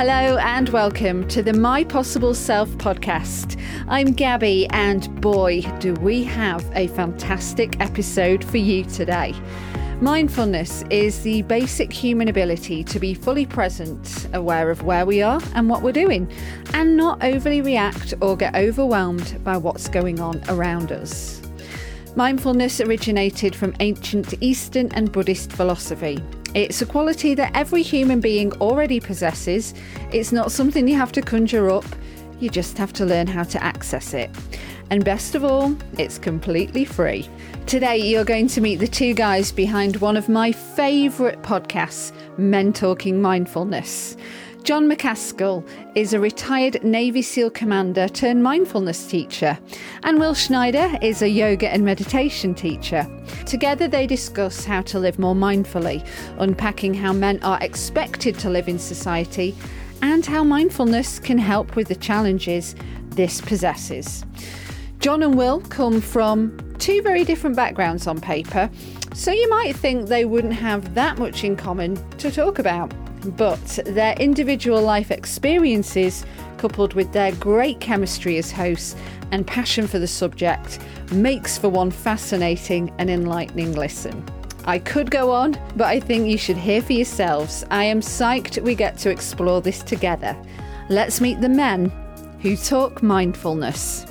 Hello and welcome to the My Possible Self podcast. I'm Gabby, and boy, do we have a fantastic episode for you today. Mindfulness is the basic human ability to be fully present, aware of where we are and what we're doing, and not overly react or get overwhelmed by what's going on around us. Mindfulness originated from ancient Eastern and Buddhist philosophy. It's a quality that every human being already possesses. It's not something you have to conjure up, you just have to learn how to access it. And best of all, it's completely free. Today, you're going to meet the two guys behind one of my favourite podcasts, Men Talking Mindfulness. John Macaskill is a retired Navy SEAL commander turned mindfulness teacher, and Will Schneider is a yoga and meditation teacher. Together, they discuss how to live more mindfully, unpacking how men are expected to live in society, and how mindfulness can help with the challenges this possesses. John and Will come from two very different backgrounds on paper, so you might think they wouldn't have that much in common to talk about. But their individual life experiences, coupled with their great chemistry as hosts and passion for the subject, makes for one fascinating and enlightening listen. I could go on, but I think you should hear for yourselves. I am psyched we get to explore this together. Let's meet the men who talk mindfulness.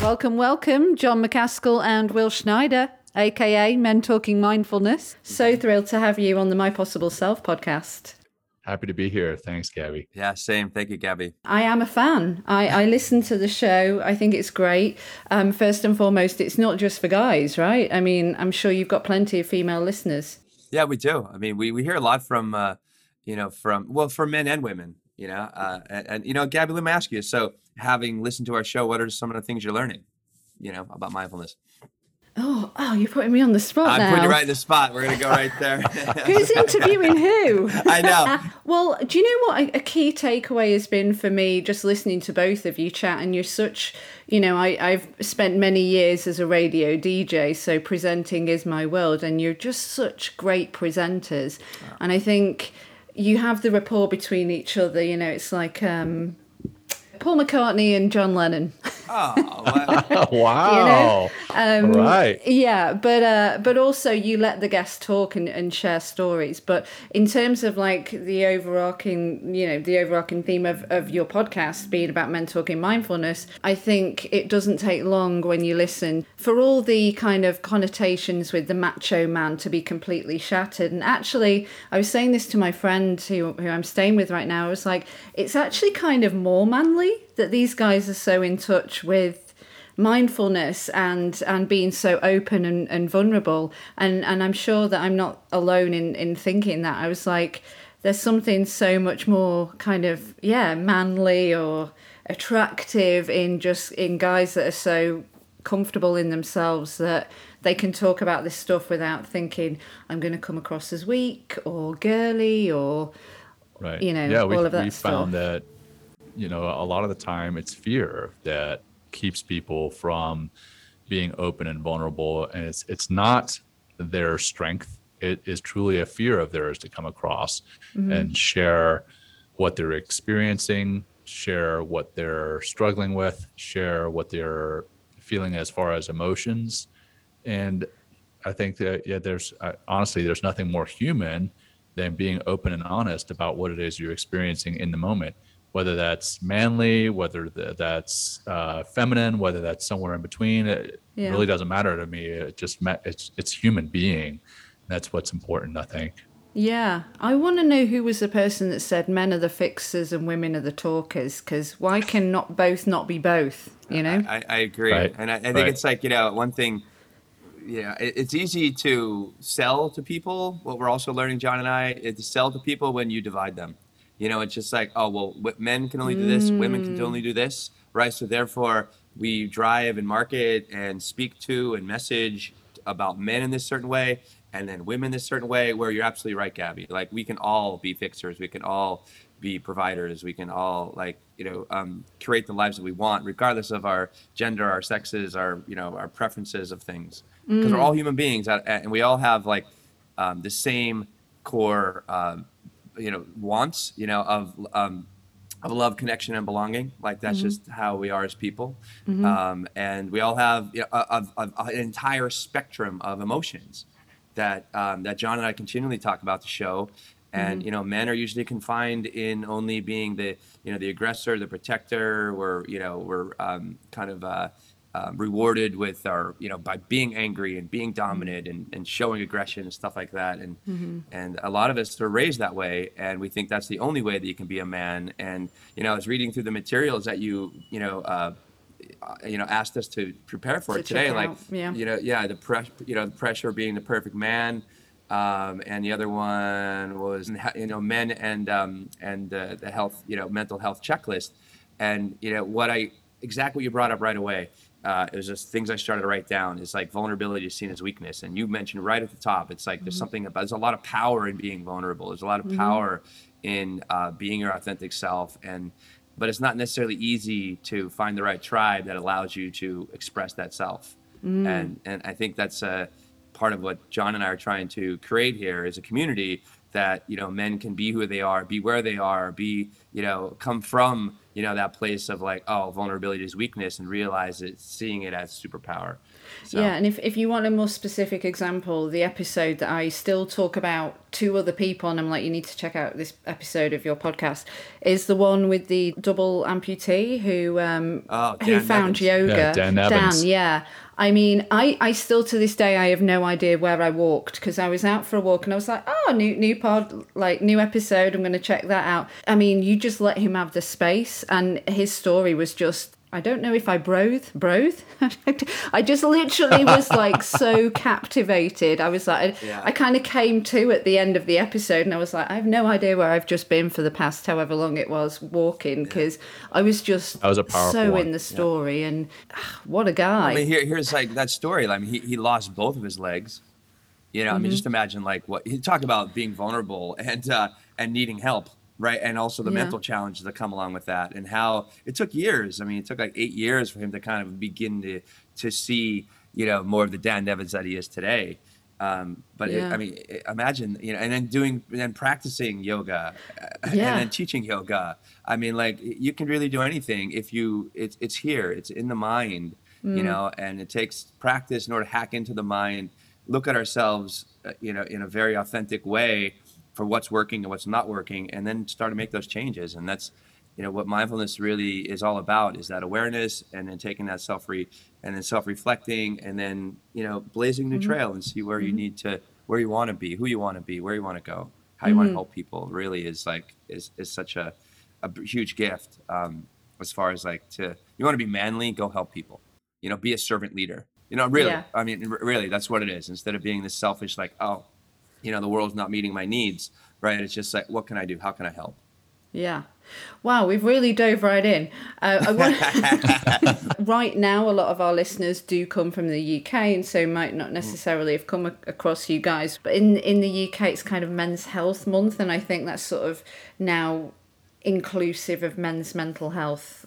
Welcome, welcome, John Macaskill and Will Schneider, aka Men Talking Mindfulness. So thrilled to have you on the My Possible Self podcast. Happy to be here. Thanks, Gabby. Yeah, same. Thank you, Gabby. I am a fan. I, I listen to the show. I think it's great. Um, first and foremost, it's not just for guys, right? I mean, I'm sure you've got plenty of female listeners. Yeah, we do. I mean, we, we hear a lot from, uh, you know, from, well, from men and women, you know, uh, and, and, you know, Gabby, let me ask you. So, having listened to our show, what are some of the things you're learning, you know, about mindfulness? Oh, oh, you're putting me on the spot I'm now. putting you right in the spot. We're gonna go right there. Who's interviewing who? I know. well, do you know what a, key takeaway has been for me just listening to both of you chat? And you're such, you know, I, I've spent many years as a radio DJ, so presenting is my world, and you're just such great presenters. And I think you have the rapport between each other. You know, it's like um, Paul McCartney and John Lennon. Oh, wow. wow. You know? um, right. Yeah, but uh, but also you let the guests talk and, and share stories. But in terms of like the overarching, you know, the overarching theme of, of your podcast being about men talking mindfulness, I think it doesn't take long when you listen for all the kind of connotations with the macho man to be completely shattered. And actually, I was saying this to my friend who, who I'm staying with right now. I was like, it's actually kind of more manly that these guys are so in touch with mindfulness and and being so open and, and vulnerable. And and I'm sure that I'm not alone in in thinking that. I was like there's something so much more kind of yeah manly or attractive in just in guys that are so comfortable in themselves that they can talk about this stuff without thinking I'm going to come across as weak or girly or right. you know yeah we, all of that we stuff. found that you know a lot of the time it's fear that keeps people from being open and vulnerable and it's it's not their strength. It is truly a fear of theirs to come across Mm-hmm. and share what they're experiencing share what they're struggling with share what they're feeling as far as emotions. And i think that yeah there's uh, honestly there's nothing more human than being open and honest about what it is you're experiencing in the moment whether that's manly whether th- that's uh, feminine whether that's somewhere in between it Yeah. really doesn't matter to me it just ma- it's it's human being that's what's important i think Yeah, I want to know who was the person that said men are the fixers and women are the talkers. Because why can not both not be both? You know? I, I agree, Right, and I, I think right. it's like you know one thing. Yeah, it, it's easy to sell to people. What we're also learning, John and I, is to sell to people when you divide them. You know, it's just like, oh well, men can only do this, women can only do this, right? So therefore, we drive and market and speak to and message about men in this certain way, and then women this certain way. Where you're absolutely right, Gabby. Like we can all be fixers. We can all be providers. We can all like you know um, curate the lives that we want, regardless of our gender, our sexes, our you know our preferences of things. Because we're all human beings, uh, and we all have like um, the same core, um, you know, wants, you know, of um, of love, connection, and belonging. Like that's Mm-hmm. just how we are as people, um, and we all have you know, a, a, a- an entire spectrum of emotions that um, that John and I continually talk about the show. And Mm-hmm. you know, men are usually confined in only being the you know the aggressor, the protector. We're you know we're um, kind of uh, um, rewarded with our you know by being angry and being dominant and, and showing aggression and stuff like that. And and a lot of us are raised that way, and we think that's the only way that you can be a man. And you know, I was reading through the materials that you you know. Uh, uh, you know, asked us to prepare for To it today. Like, yeah. you know, yeah, the press, you know, the pressure of being the perfect man, um, and the other one was, you know, men and um, and uh, the health, you know, mental health checklist. And you know what I exactly what you brought up right away. Uh, it was just things I started to write down. It's like vulnerability is seen as weakness, and you mentioned right at the top. It's like there's something about there's a lot of power in being vulnerable. There's a lot of power in uh, being your authentic self, and but it's not necessarily easy to find the right tribe that allows you to express that self. And and I think that's a part of what John and I are trying to create here is a community that you know men can be who they are, be where they are, be you know come from you know that place of like oh vulnerability is weakness and realize it, seeing it as superpower. So, Yeah, and if, if you want a more specific example, the episode that I still talk about to other people, and I'm like, you need to check out this episode of your podcast, is the one with the double amputee who um, Oh, who found Evans. yoga. Yeah, Dan Evans. yeah. I mean, I, I still to this day I have no idea where I walked because I was out for a walk and I was like, oh, new new pod, like new episode. I'm going to check that out. I mean, you just let him have the space, and his story was just. I don't know if I broth, broth. I just literally was like so captivated. I was like, Yeah. I kind of came to at the end of the episode, and I was like, I have no idea where I've just been for the past however long it was walking because I was just That was a so one. in the story, and ah, what a guy. I mean, here, here's like that story. I mean, he, he lost both of his legs. You know, I mean, just imagine like what he talk about being vulnerable and uh, and needing help, right? And also the Yeah. mental challenges that come along with that, and how it took years. I mean, it took like eight years for him to kind of begin to to see, you know, more of the Dan Evans that he is today. Um, but it, I mean, imagine you know, and then doing and then practicing yoga, uh, Yeah. and then teaching yoga. I mean, like you can really do anything if you. It's it's here. It's in the mind, you know, and it takes practice in order to hack into the mind, look at ourselves, uh, you know, in a very authentic way for what's working and what's not working, and then start to make those changes. And that's, you know, what mindfulness really is all about is that awareness, and then taking that self re, and then self reflecting, and then you know, blazing new mm-hmm. trail and see where you mm-hmm. need to, where you want to be, who you want to be, where you want to go, how you want to mm-hmm. help people. Really is like is is such a a huge gift um, as far as like to you want to be manly go help people you know be a servant leader you know really Yeah. i mean really that's what it is instead of being this selfish like oh you know the world's not meeting my needs right it's just like what can i do how can i help Yeah. Wow, we've really dove right in. Uh, I want... right now, a lot of our listeners do come from the UK, and so might not necessarily have come ac- across you guys. But in in the UK, it's kind of Men's Health Month, and I think that's sort of now inclusive of men's mental health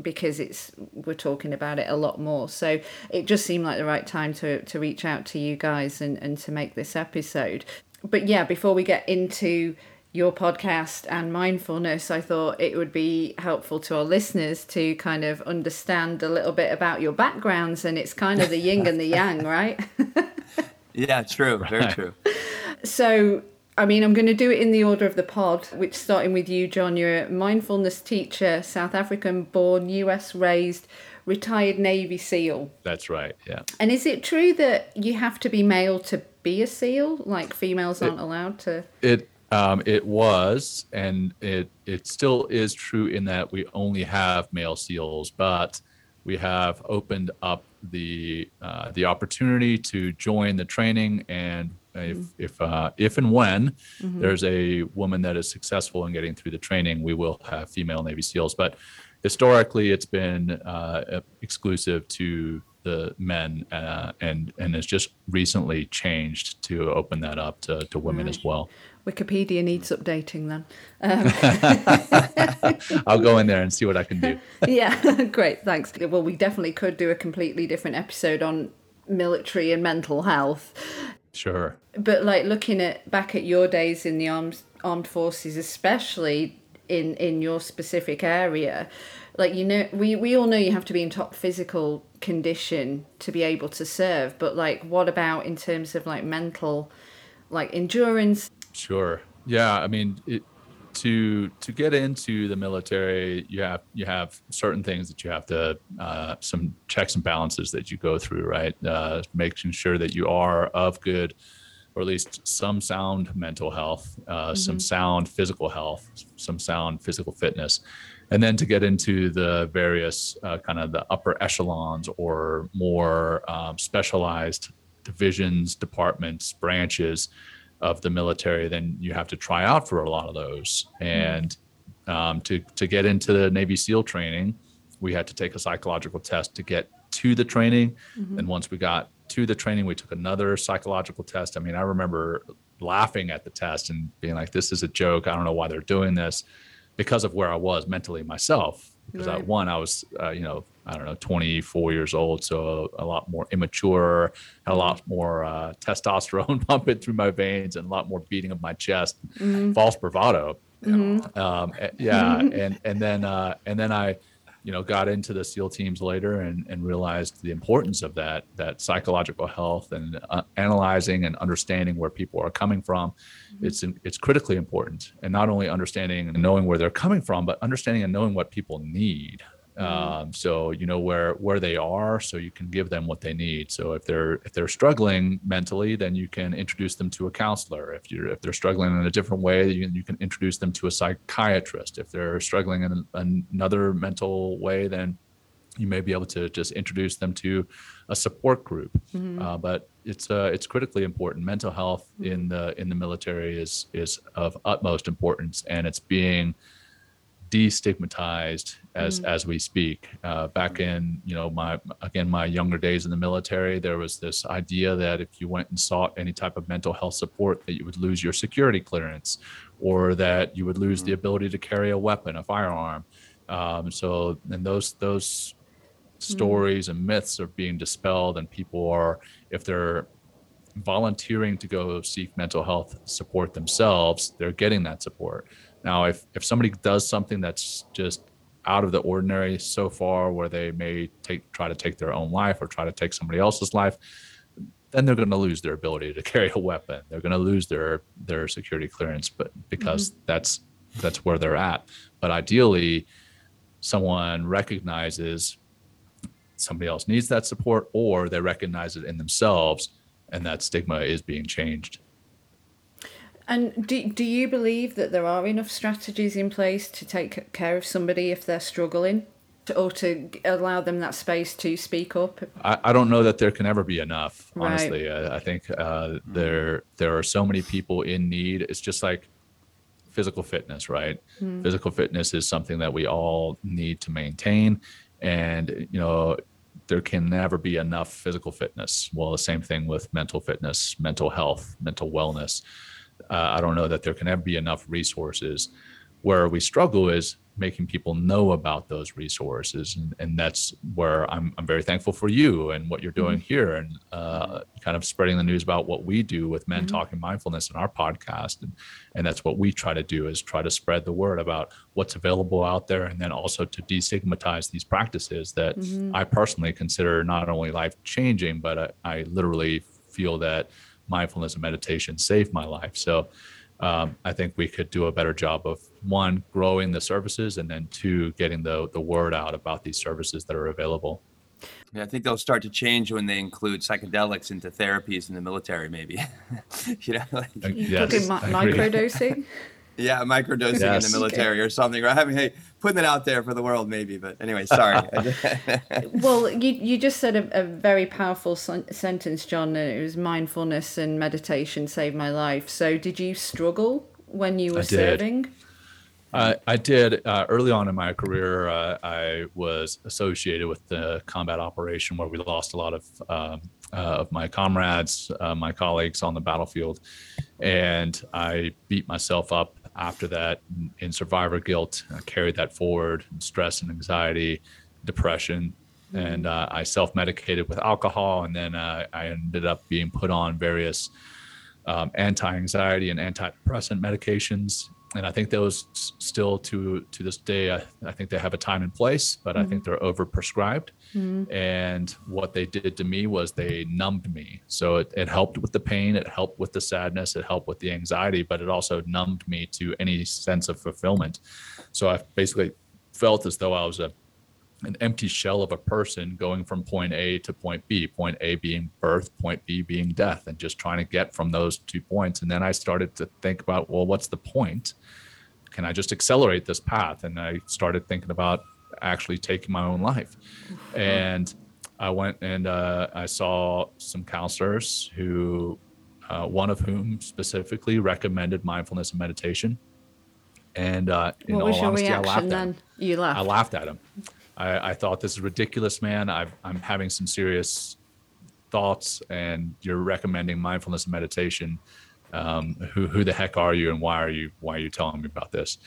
because it's we're talking about it a lot more. So it just seemed like the right time to to reach out to you guys and and to make this episode. But yeah before we get into your podcast and mindfulness i thought it would be helpful to our listeners to kind of understand a little bit about your backgrounds and it's kind of the yin and the yang right? Yeah true. Very true. So, I mean, I'm going to do it in the order of the pod, which starting with you, John. You're a mindfulness teacher, South African born, US raised, retired Navy SEAL. That's right. Yeah. And is it true that you have to be male to be a SEAL? Like females aren't allowed to? It um, it was, and it it still is true in that we only have male seals, but we have opened up the uh, the opportunity to join the training, and if if uh, if and when there's a woman that is successful in getting through the training, we will have female Navy SEAls. But historically, it's been uh, exclusive to the men, uh, and and has just recently changed to open that up to, to women as well. Wikipedia needs updating then. I'll go in there and see what I can do. yeah, great, thanks. Well, we definitely could do a completely different episode on military and mental health. Sure. But like looking at back at your days in the armed armed forces, especially in in your specific area, like you know, we we all know you have to be in top physical condition to be able to serve. But like, what about in terms of like mental, like endurance? Sure. Yeah. I mean, it, to to get into the military, you have you have certain things that you have to uh, some checks and balances that you go through, right? Uh, making sure that you are of good, or at least some sound mental health, uh, mm-hmm. some sound physical health, some sound physical fitness, and then to get into the various uh, kind of the upper echelons or more um, specialized divisions, departments, branches of the military, then you have to try out for a lot of those. Hmm. And um, to to get into the Navy SEAL training, we had to take a psychological test to get to the training. Mm-hmm. And once we got to the training, we took another psychological test. I mean, I remember laughing at the test and being like, "This is a joke. I don't know why they're doing this," because of where I was mentally myself. Because right. I, one, I was, uh, you know, I don't know, 24 years old, so a, lot more immature, had a lot more uh, testosterone pumping through my veins, and a lot more beating of my chest, mm-hmm. false bravado. Mm-hmm. Um, eh, yeah, and and then uh, and then I, you know, got into the SEAL teams later and and realized the importance of that that psychological health and uh, analyzing and understanding where people are coming from. Mm-hmm. It's it's critically important, and not only understanding and knowing where they're coming from, but understanding and knowing what people need Mm-hmm. Um, so you know where where they are, so you can give them what they need. So if they're if they're struggling mentally, then you can introduce them to a counselor. If you're if they're struggling in a different way, you, you can introduce them to a psychiatrist. If they're struggling in another mental way, then you may be able to just introduce them to a support group. Mm-hmm. Uh, but it's uh, it's critically important. Mental health mm-hmm. in the in the military is is of utmost importance, and it's being destigmatized as mm. as we speak. Uh, back in you know my again my younger days in the military, there was this idea that if you went and sought any type of mental health support, that you would lose your security clearance, or that you would lose mm. the ability to carry a weapon, a firearm. Um, so and those those mm. stories mm. and myths are being dispelled, and people are if they're volunteering to go seek mental health support themselves, they're getting that support. Now, if if somebody does something that's just out of the ordinary so far, where they may take try to take their own life or try to take somebody else's life, then they're going to lose their ability to carry a weapon. They're going to lose their their security clearance, but because mm-hmm. that's that's where they're at. But ideally, someone recognizes somebody else needs that support, or they recognize it in themselves, and that stigma is being changed. And do, do you believe that there are enough strategies in place to take care of somebody if they're struggling? or to allow them that space to speak up? I, I don't know that there can ever be enough. Honestly, right. I, I, think uh, there there are so many people in need. It's just like physical fitness, right? Mm. Physical fitness is something that we all need to maintain, and you know there can never be enough physical fitness. Well, the same thing with mental fitness, mental health, mental wellness uh, I don't know that there can ever be enough resources. Where we struggle is making people know about those resources, and, and that's where I'm I'm very thankful for you and what you're doing mm-hmm. here, and uh, kind of spreading the news about what we do with Men mm-hmm. Talking Mindfulness in our podcast, and and that's what we try to do is try to spread the word about what's available out there, and then also to destigmatize these practices that mm-hmm. I personally consider not only life changing, but I, I literally feel that mindfulness and meditation saved my life. So um, I think we could do a better job of one, growing the services, and then two, getting the the word out about these services that are available. Yeah, I think they'll start to change when they include psychedelics into therapies in the military, maybe. you know, like, yes, microdosing. Yeah, microdosing yes. in the military okay. or something. Right? I mean, hey, putting it out there for the world, maybe. But anyway, sorry. well, you you just said a, a very powerful sentence, John. It was mindfulness and meditation saved my life. So, did you struggle when you were serving? Uh, I did uh, early on in my career. Uh, I was associated with the combat operation where we lost a lot of um, uh, of my comrades, uh, my colleagues on the battlefield, and I beat myself up after that in survivor guilt. I carried that forward, stress and anxiety, depression, and uh, I self medicated with alcohol, and then uh, I ended up being put on various um, anti anxiety and antidepressant medications. And I think those still to to this day, I, I think they have a time and place, but I think mm-hmm. they're overprescribed. Mm-hmm. And what they did to me was they numbed me. So it, it helped with the pain, it helped with the sadness, it helped with the anxiety, but it also numbed me to any sense of fulfillment. So I basically felt as though I was a an empty shell of a person going from point A to point B, point A being birth, point B being death, and just trying to get from those two points. And then I started to think about, well, what's the point? Can I just accelerate this path? And I started thinking about actually taking my own life. And I went and uh, I saw some counselors who, uh, one of whom specifically recommended mindfulness and meditation. And uh, in What all honesty, I laughed reaction at then? him. You laughed. I laughed at him. I, I thought this is ridiculous, man. I've, I'm having some serious thoughts, and you're recommending mindfulness and meditation. Um, who who the heck are you, and why are you why are you telling me about this?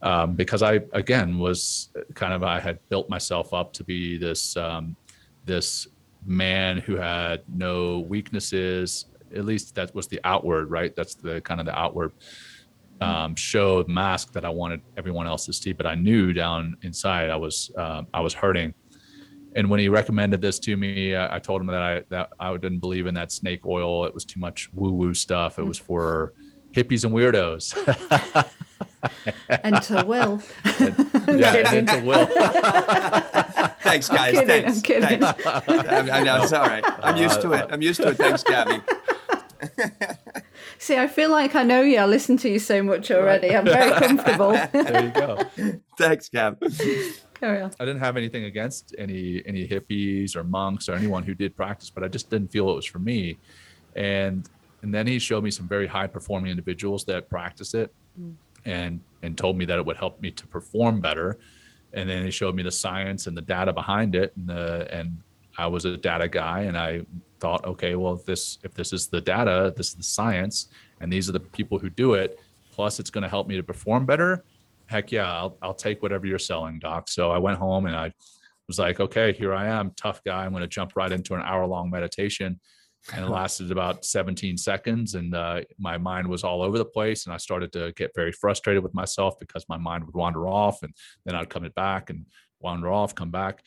Um, because I again was kind of I had built myself up to be this um, this man who had no weaknesses. At least that was the outward, right? That's the kind of the outward um, show the mask that I wanted everyone else to see, but I knew down inside I was um, I was hurting. And when he recommended this to me, I, I told him that I that I didn't believe in that snake oil. It was too much woo woo stuff. It was for hippies and weirdos. Enter Will. yeah, and to Will. Thanks, guys. kidding, Thanks. I'm kidding. Thanks. I, I know it's all right. I'm used to it. I'm used to it. Thanks, Gabby. See, I feel like I know you. I listen to you so much already. I'm very comfortable. There you go. Thanks, Gab. Carry on. I didn't have anything against any any hippies or monks or anyone who did practice, but I just didn't feel it was for me. And and then he showed me some very high performing individuals that practice it, mm. and and told me that it would help me to perform better. And then he showed me the science and the data behind it, and the and I was a data guy, and I thought, okay, well, if this if this is the data, this is the science, and these are the people who do it. Plus, it's going to help me to perform better. Heck yeah, I'll I'll take whatever you're selling, doc. So I went home and I was like, okay, here I am, tough guy. I'm going to jump right into an hour long meditation. And it lasted about 17 seconds. And uh, my mind was all over the place. And I started to get very frustrated with myself because my mind would wander off and then I'd come it back and wander off, come back.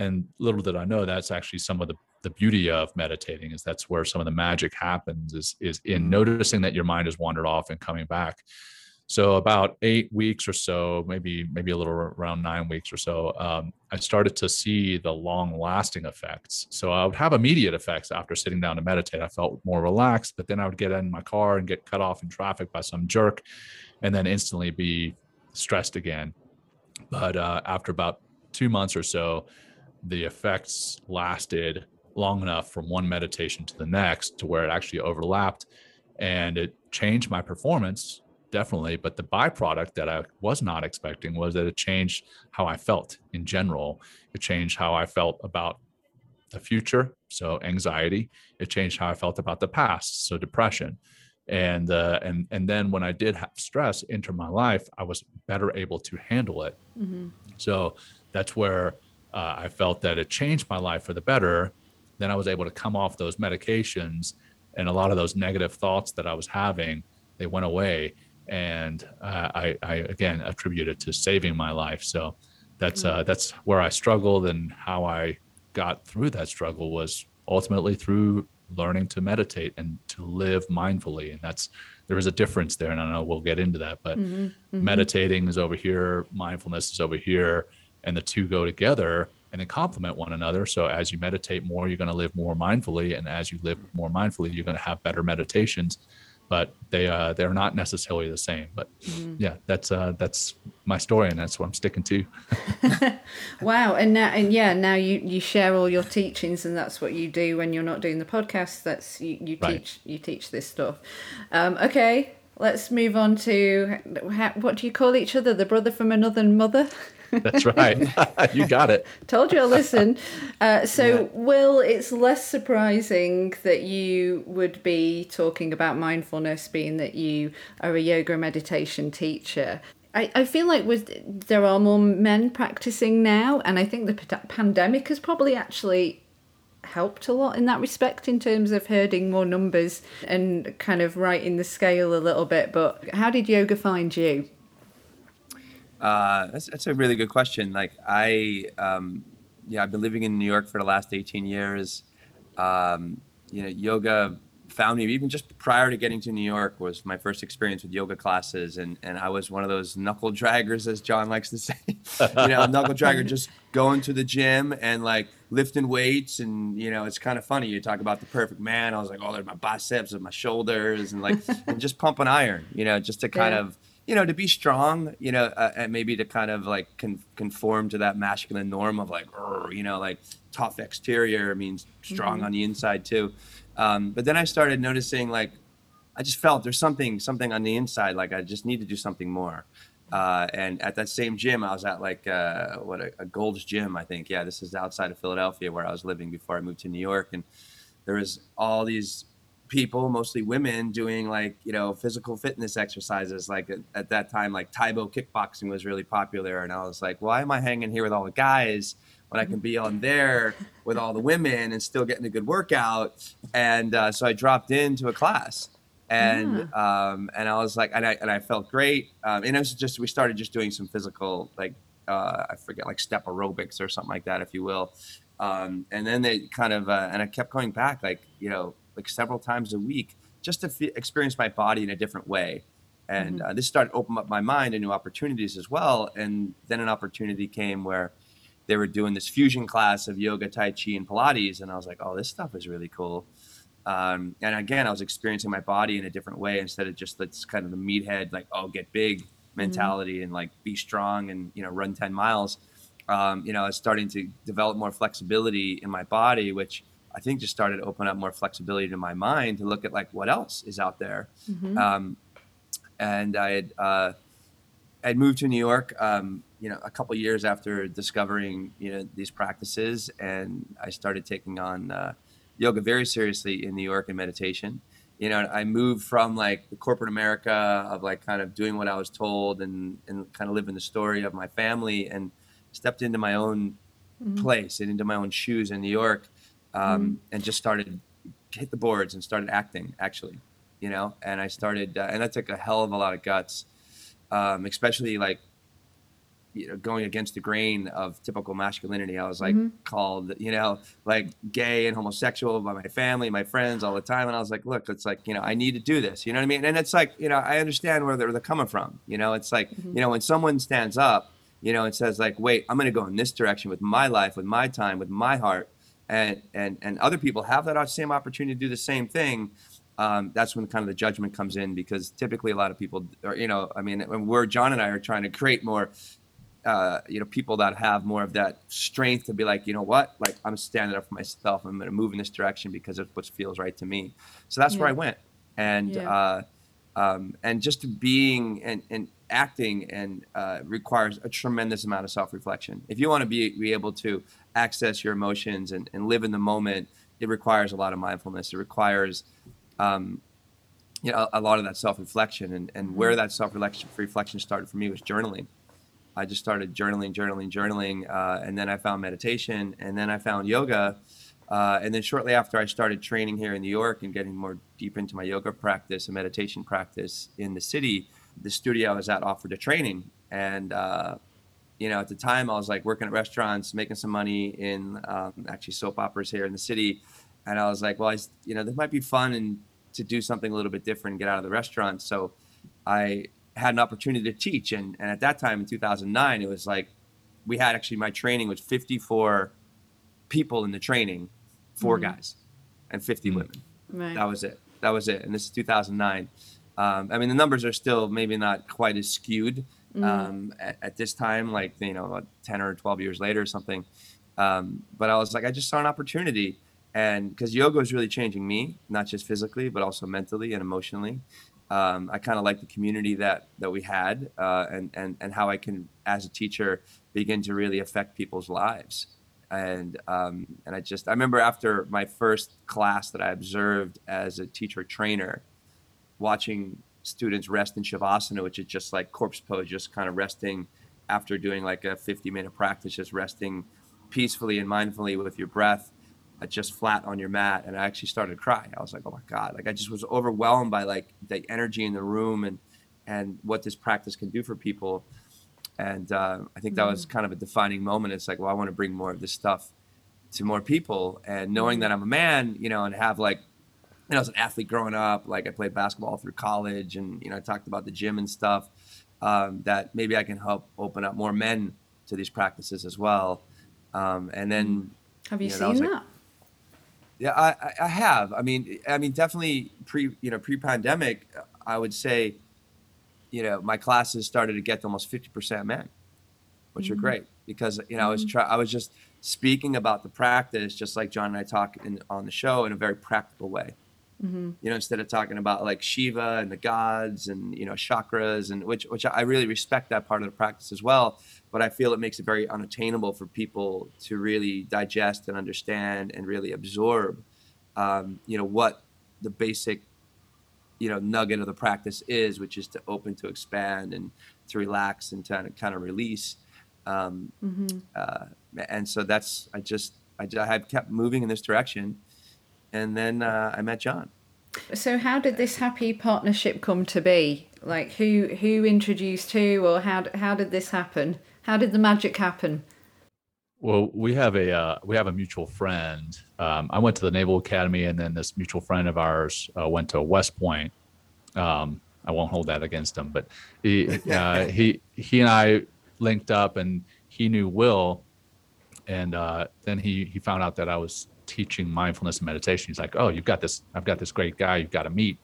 And little did I know that's actually some of the, the beauty of meditating is that's where some of the magic happens is, is in noticing that your mind has wandered off and coming back. So about eight weeks or so, maybe maybe a little around nine weeks or so, um, I started to see the long-lasting effects. So I would have immediate effects after sitting down to meditate. I felt more relaxed, but then I would get in my car and get cut off in traffic by some jerk, and then instantly be stressed again. But uh, after about two months or so, the effects lasted long enough from one meditation to the next to where it actually overlapped, and it changed my performance definitely. But the byproduct that I was not expecting was that it changed how I felt in general. It changed how I felt about the future, so anxiety. It changed how I felt about the past, so depression. And uh, and and then when I did have stress enter my life, I was better able to handle it. So that's where uh, I felt that it changed my life for the better. Then I was able to come off those medications, and a lot of those negative thoughts that I was having, they went away and uh, I, I again attribute it to saving my life. So that's uh, that's where I struggled, and how I got through that struggle was ultimately through learning to meditate and to live mindfully. And that's there is a difference there, and I know we'll get into that. But meditating is over here, mindfulness is over here, and the two go together and they complement one another. So as you meditate more, you're going to live more mindfully, and as you live more mindfully, you're going to have better meditations but they uh, they're not necessarily the same. But yeah, that's uh, that's my story, and that's what I'm sticking to. Wow, and now and yeah, now you you share all your teachings, and that's what you do when you're not doing the podcast. That's you, you Right. teach you teach this stuff. Um, okay, let's move on to ha- what do you call each other? The brother from another mother. That's right. you got it. Told you I'll listen. Uh, so, Yeah. Will, it's less surprising that you would be talking about mindfulness, being that you are a yoga meditation teacher. I, I feel like with there are more men practicing now, and I think the p- pandemic has probably actually helped a lot in that respect in terms of herding more numbers and kind of righting the scale a little bit. But how did yoga find you? Uh, that's, that's a really good question. Like I, um, yeah, I've been living in New York for the last 18 years. Um, you know, yoga found me even just prior to getting to New York was my first experience with yoga classes, and and I was one of those knuckle draggers, as John likes to say. you know, knuckle dragger, just going to the gym and like lifting weights, and you know, it's kind of funny. You talk about the perfect man. I was like, oh, there's my biceps and my shoulders, and like and just pumping iron. You know, just to kind Yeah. of you know to be strong. You know, uh, and maybe to kind of like con- conform to that masculine norm of like, you know, like tough exterior means strong on the inside too. Um, but then I started noticing like I just felt there's something something on the inside like I just need to do something more. Uh, and at that same gym, I was at like uh, what a, a Gold's Gym, I think. Yeah, this is outside of Philadelphia where I was living before I moved to New York, and there was all these people, mostly women, doing like you know physical fitness exercises. Like at, at that time, like Tae Bo kickboxing was really popular, and I was like, why am I hanging here with all the guys when I can be on there with all the women and still getting a good workout? And uh, so I dropped into a class, and um, and I was like, and I and I felt great. Um, and it was just we started just doing some physical like uh, I forget like step aerobics or something like that, if you will. Um, and then they kind of uh, and I kept going back like you know like several times a week just to f- experience my body in a different way. And uh, this started to open up my mind to new opportunities as well. And then an opportunity came where they were doing this fusion class of yoga, tai chi, and Pilates, and I was like, oh, this stuff is really cool. Um, and again, I was experiencing my body in a different way instead of just that's kind of the meathead, like oh, get big mentality and like be strong and you know run ten miles. Um, you know, I was starting to develop more flexibility in my body, which I think just started to open up more flexibility to my mind to look at like what else is out there. Um, and I had uh, I'd moved to New York, um, you know, a couple years after discovering you know these practices, and I started taking on uh, yoga very seriously in New York and meditation. You know, I moved from like the corporate America of like kind of doing what I was told and and kind of living the story of my family, and stepped into my own place and into my own shoes in New York, um, and just started hit the boards and started acting actually you know? And i started uh, and that took a hell of a lot of guts. Um, especially like you know going against the grain of typical masculinity i was like called you know like gay and homosexual by my family my friends all the time. And i was like look it's like you know i need to do this you know what i mean? And it's like you know i understand where they're, they're coming from you know? It's like you know when someone stands up you know and says like wait i'm going to go in this direction with my life with my time with my heart and and and other people have that same opportunity to do the same thing um, that's when kind of the judgment comes in because typically a lot of people are you know i mean when we're john and i are trying to create more uh, you know people that have more of that strength to be like you know what? Like i'm standing up for myself. I'm going to move in this direction because of what feels right to me. So that's where i went. And Yeah. uh, um, and just being and, and acting and uh, requires a tremendous amount of self-reflection. If you want to be, be able to access your emotions and, and live in the moment it requires a lot of mindfulness. It requires um, you know, a lot of that self-reflection. And, and where that self-reflection reflection started for me was journaling. I just started journaling journaling journaling uh, and then i found meditation and then i found yoga uh, and then shortly after i started training here in new york and getting more deep into my yoga practice and meditation practice in the city. The studio i was at offered a training. And uh, you know, at the time I was like working at restaurants, making some money in um, actually soap operas here in the city, and I was like, well, I, you know, this might be fun and to do something a little bit different and get out of the restaurant. So I had an opportunity to teach, and and at that time in 2009, it was like we had actually my training was 54 people in the training, 4 guys, and 50 women. Right. that was it. That was it. And this is 2009 um, i mean the numbers are still maybe not quite as skewed um, at, at this time like you know about 10 or 12 years later or something. Um, but i was like i just saw an opportunity. And because yoga is really changing me not just physically but also mentally and emotionally. Um, i kind of like the community that that we had uh, and, and and how i can as a teacher begin to really affect people's lives and um, and I just I remember after my first class that I observed as a teacher trainer, watching students rest in shavasana, which is just like corpse pose, just kind of resting after doing like a 50 minute practice, just resting peacefully and mindfully with your breath, uh, just flat on your mat. And I actually started crying. I was like, oh my God, like I just was overwhelmed by like the energy in the room and, and what this practice can do for people. And uh, I think that was kind of a defining moment. It's like, well, I want to bring more of this stuff to more people. And knowing that I'm a man, you know, and have like, you know, I was an athlete growing up. Like I played basketball through college, and you know, I talked about the gym and stuff. Um, that maybe I can help open up more men to these practices as well. Um, and then, have you, you know, seen that? Like, yeah, I, I have. I mean, I mean, definitely pre, you know, pre-pandemic, I would say, you know, my classes started to get to almost fifty percent men, which mm-hmm. are great because you know. I was mm-hmm. try, I was just speaking about the practice, just like John and I talk in, on the show in a very practical way. Mm-hmm. You know, instead of talking about like Shiva and the gods and you know chakras and which which I really respect that part of the practice as well. But I feel it makes it very unattainable for people to really digest and understand and really absorb. Um, you know what the basic you know nugget of the practice is, which is to open, to expand, and to relax and to kind of release. Um, mm-hmm. uh, and so that's I just I, I have kept moving in this direction and then uh, I met John. So how did this happy partnership come to be? Like who who introduced who, or how how did this happen? How did the magic happen? Well, we have a uh, we have a mutual friend. Um, I went to the Naval Academy, and then this mutual friend of ours uh, went to West Point. Um, I won't hold that against him, but he uh, he he and I linked up, and he knew Will, and uh, then he he found out that I was teaching mindfulness and meditation. He's like, "Oh, you've got this. I've got this great guy. You've got to meet."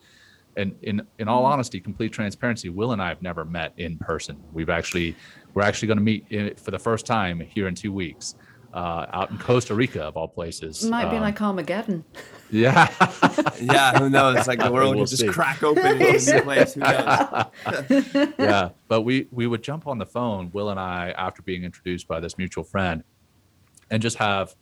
And in in all mm-hmm. honesty, complete transparency, Will and I have never met in person. We've actually we're actually going to meet in, for the first time here in two weeks. Uh, out in Costa Rica, of all places. Might um, be like Armageddon. Yeah. yeah, who knows? Like the world we'll could just crack open in place. Who knows? yeah, but we we would jump on the phone, Will and I, after being introduced by this mutual friend, and just have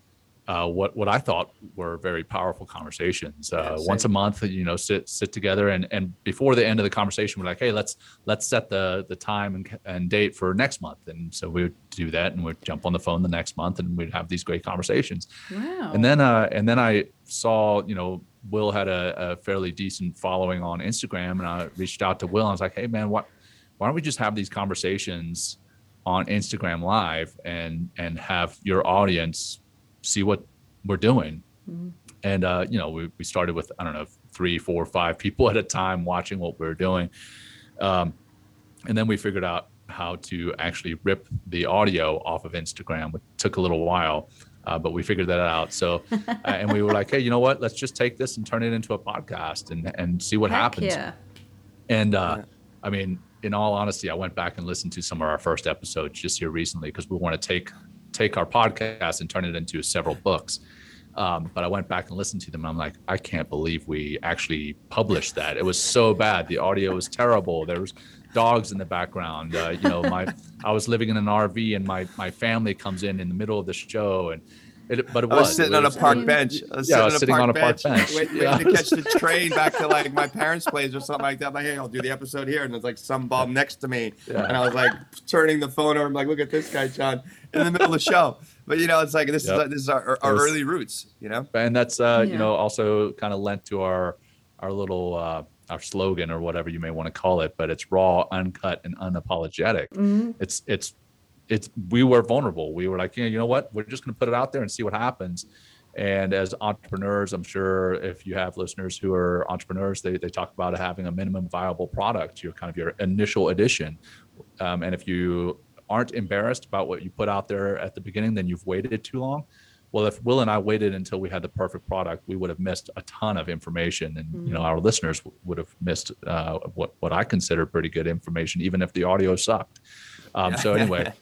uh, what what I thought were very powerful conversations. Uh, yeah, once a month, you know, sit sit together and and before the end of the conversation, we're like, hey, let's let's set the the time and, and date for next month. And so we would do that, and we'd jump on the phone the next month, and we'd have these great conversations. Wow. And then uh, and then I saw, you know, Will had a, a fairly decent following on Instagram, and I reached out to Will. and I was like, hey, man, what? Why don't we just have these conversations on Instagram Live and and have your audience see what we're doing. Mm-hmm. And uh, you know, we, we started with I don't know three, four, five people at a time watching what we were doing, um, and then we figured out how to actually rip the audio off of Instagram. It took a little while, uh, but we figured that out. So, uh, and we were like, hey, you know what? Let's just take this and turn it into a podcast and and see what Heck happens. Yeah. And uh, yeah. I mean, in all honesty, I went back and listened to some of our first episodes just here recently because we want to take take our podcast and turn it into several books. Um, but I went back and listened to them, and I'm like, I can't believe we actually published that. It was so bad. The audio was terrible. There was dogs in the background. Uh, you know, my I was living in an RV, and my my family comes in in the middle of the show, and it, but it I was, was sitting it on a park bench. I was yeah, sitting, I was on, sitting a on a park park bench, waiting, yeah. waiting to catch the train back to like my parents' place or something like that. I'm like, hey, I'll do the episode here, and there's like some bum next to me, yeah. and I was like turning the phone over. I'm like, look at this guy, John, in the middle of the show. But you know, it's like this yep. is this is our, our was, early roots, you know. And that's uh, yeah. you know also kind of lent to our our little uh, our slogan or whatever you may want to call it, but it's raw, uncut, and unapologetic. Mm-hmm. It's it's it's we were vulnerable. We were like, yeah, you know what? We're just going to put it out there and see what happens. And as entrepreneurs, I'm sure if you have listeners who are entrepreneurs, they, they talk about having a minimum viable product, your kind of your initial edition. Um, and if you aren't embarrassed about what you put out there at the beginning, then you've waited too long. Well, if Will and I waited until we had the perfect product, we would have missed a ton of information, and mm-hmm. you know mm. our listeners would have missed uh, what what I consider pretty good information, even if the audio sucked. Um, so anyway,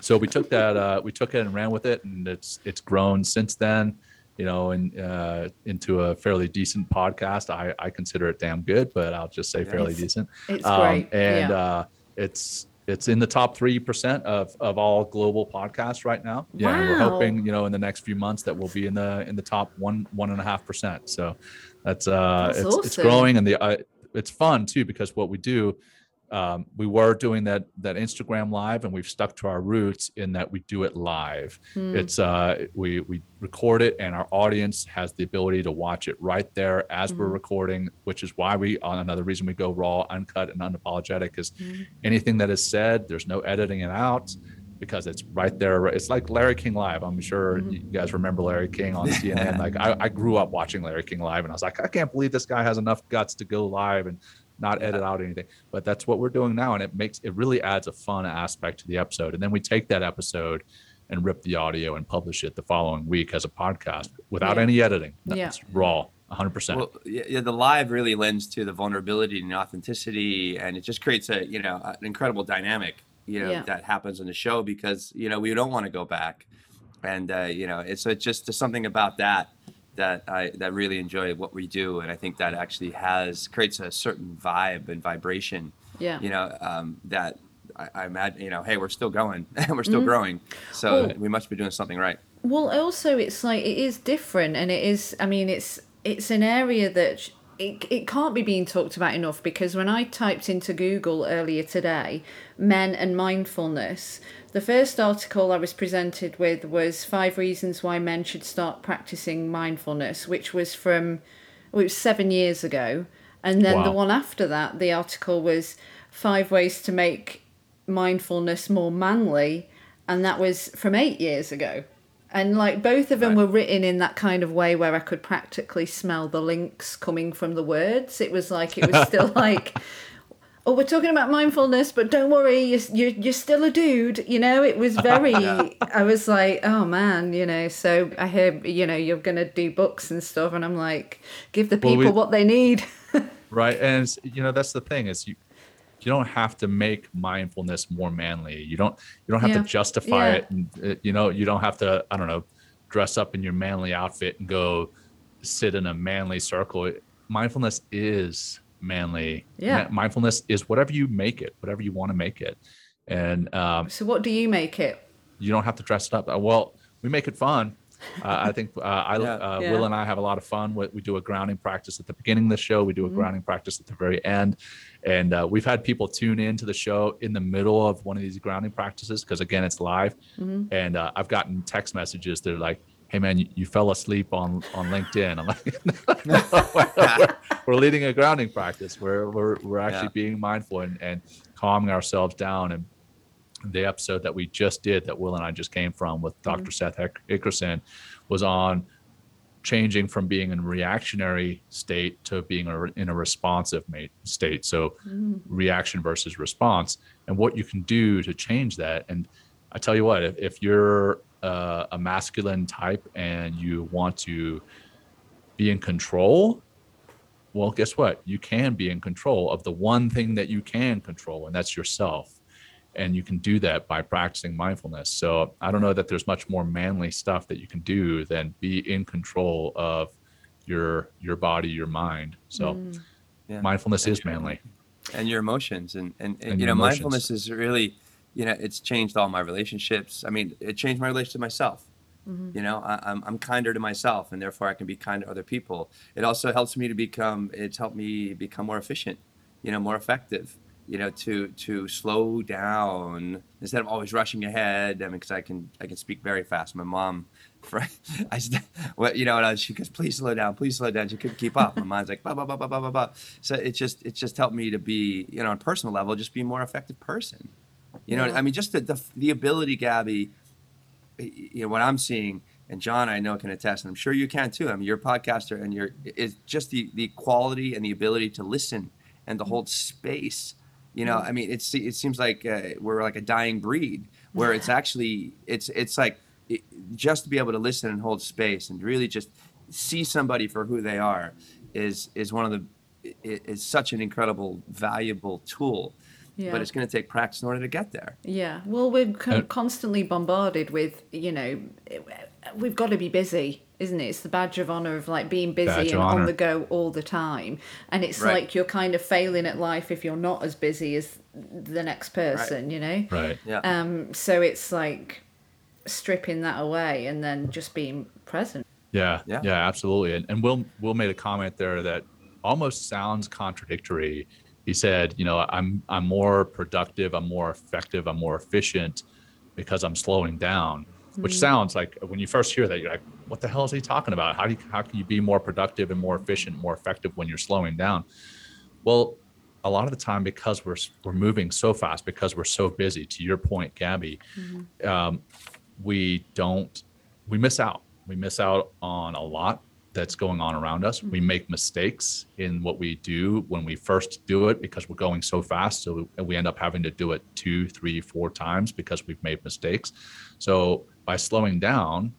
so we took that uh, we took it and ran with it, and it's it's grown since then. You know, and uh, into a fairly decent podcast. I I consider it damn good, but I'll just say fairly it's, decent. It's um, great, and yeah. uh, it's it's in the top three percent of of all global podcasts right now. Yeah, wow. we're hoping you know in the next few months that we'll be in the in the top one one and a half percent. So that's uh that's it's awesome. it's growing, and the uh, it's fun too because what we do um, we were doing that that Instagram live, and we've stuck to our roots in that we do it live. Hmm. It's uh, we we record it, and our audience has the ability to watch it right there as we're Mhm. recording, which is why we on another reason we go raw, uncut, and unapologetic is Mhm. anything that is said, there's no editing it out because it's right there. It's like Larry King Live. I'm sure Mhm. you guys remember Larry King on CNN. Like I, I grew up watching Larry King Live, and I was like, I can't believe this guy has enough guts to go live and not edit out anything. But that's what we're doing now, and it makes it really adds a fun aspect to the episode. And then we take that episode and rip the audio and publish it the following week as a podcast without Yeah. any editing. Yeah. It's raw, 100%. Well, yeah, yeah, the live really lends to the vulnerability and authenticity, and it just creates a you know an incredible dynamic you know Yeah. that happens in the show because you know we don't want to go back, and uh, you know it's, it's just there's something about that that I that really enjoy what we do, and I think that actually has creates a certain vibe and vibration, Yeah. you know, um, that I, I imagine you know, hey, we're still going, and we're still Mhm. growing, so Well- we must be doing something right. Well, also it's like it is different, and it is. I mean, it's it's an area that it it can't be being talked about enough because when I typed into Google earlier today, men and mindfulness, the first article I was presented with was five reasons why men should start practicing mindfulness, which was from well, it was seven years ago, and then the one after that, the article was five ways to make mindfulness more manly, and that was from eight years ago. And like both of them Right. were written in that kind of way where I could practically smell the Lynx coming from the words. It was like it was still like, oh, we're talking about mindfulness, but don't worry, you're you're, you're still a dude. You know, it was very. I was like, oh man, you know. So I hear you know you're gonna do books and stuff, and I'm like, give the Well, people we- what they need. right and you know that's the thing is you you don't have to make mindfulness more manly you don't you don't have Yeah. to justify Yeah. it and uh, you know you don't have to i don't know dress up in your manly outfit and go sit in a manly circle mindfulness is manly Yeah. Ma- mindfulness is whatever you make it whatever you want to make it and um, so what do you make it? you don't have to dress it up. Uh, Well, we make it fun. Uh, I think uh, I, Yeah. uh, Yeah. Will and I have a lot of fun. We, we do a grounding practice at the beginning of the show. We do a Mm-hmm. grounding practice at the very end, and uh, we've had people tune in to the show in the middle of one of these grounding practices because again, it's live. Mhm. And uh, I've gotten text messages. They're like, "Hey man, you, you fell asleep on on LinkedIn." I'm like, "No, we're, we're leading a grounding practice. We're we're we're actually Yeah. being mindful and and calming ourselves down and the episode that we just did that Will and I just came from with mm-hmm. Dr. Seth Hick- Hickerson was on changing from being in a reactionary state to being a, in a responsive state. So mm-hmm. reaction versus response and what you can do to change that. And I tell you what, if, if you're uh, a masculine type and you want to be in control, well, guess what? You can be in control of the one thing that you can control, and that's yourself. And you can do that by practicing mindfulness. So I don't know that there's much more manly stuff that you can do than be in control of your your body, your mind. So Mm. Yeah. mindfulness is That's manly. and your emotions and and, and, And you know emotions. mindfulness is really you know it's changed all my relationships. I mean it changed my relationship to myself. Mm-hmm. you know I, I'm, I'm kinder to myself and therefore i can be kind to other people. It also helps me to become it's helped me become more efficient you know more effective you know to to slow down. Instead of always rushing ahead i mean because i can i can speak very fast. My mom for i what you know and I, she goes please slow down please slow down. She couldn't keep up. My mind's like blah blah blah blah blah blah blah so it just it just helped me to be you know on a personal level just be a more effective person you know Yeah. i mean just the, the the ability gabby you know what i'm seeing and john i know can attest and i'm sure you can too. I mean you're a podcaster and you're it's just the the quality and the ability to listen and to hold space. You know i mean it's it seems like uh, we're like a dying breed where it's actually it's it's like it, just to be able to listen and hold space and really just see somebody for who they are is is one of the is such an incredible valuable tool Yeah. but it's going to take practice in order to get there Yeah, well, we're con- Uh, constantly bombarded with, you know, we've got to be busy, isn't it? It's the badge of honor of like being busy Badge and of on the go all the time. And it's Right. like you're kind of failing at life if you're not as busy as the next person, you know? Right. yeah Um, so it's like stripping that away and then just being present. Yeah, Yeah. yeah, absolutely. And, and Will Will made a comment there that almost sounds contradictory. He said, you know, I'm I'm more productive, I'm more effective, I'm more efficient because I'm slowing down. Which mm-hmm. sounds like when you first hear that, you're like, what the hell is he talking about? How do you, how can you be more productive and more efficient, more effective when you're slowing down? Well, a lot of the time because we're we're moving so fast because we're so busy to your point gabby mm-hmm. um, we don't we miss out we miss out on a lot that's going on around us. We mm-hmm. make mistakes in what we do when we first do it because we're going so fast. So we end up having to do it two, three, four times because we've made mistakes. So by slowing down,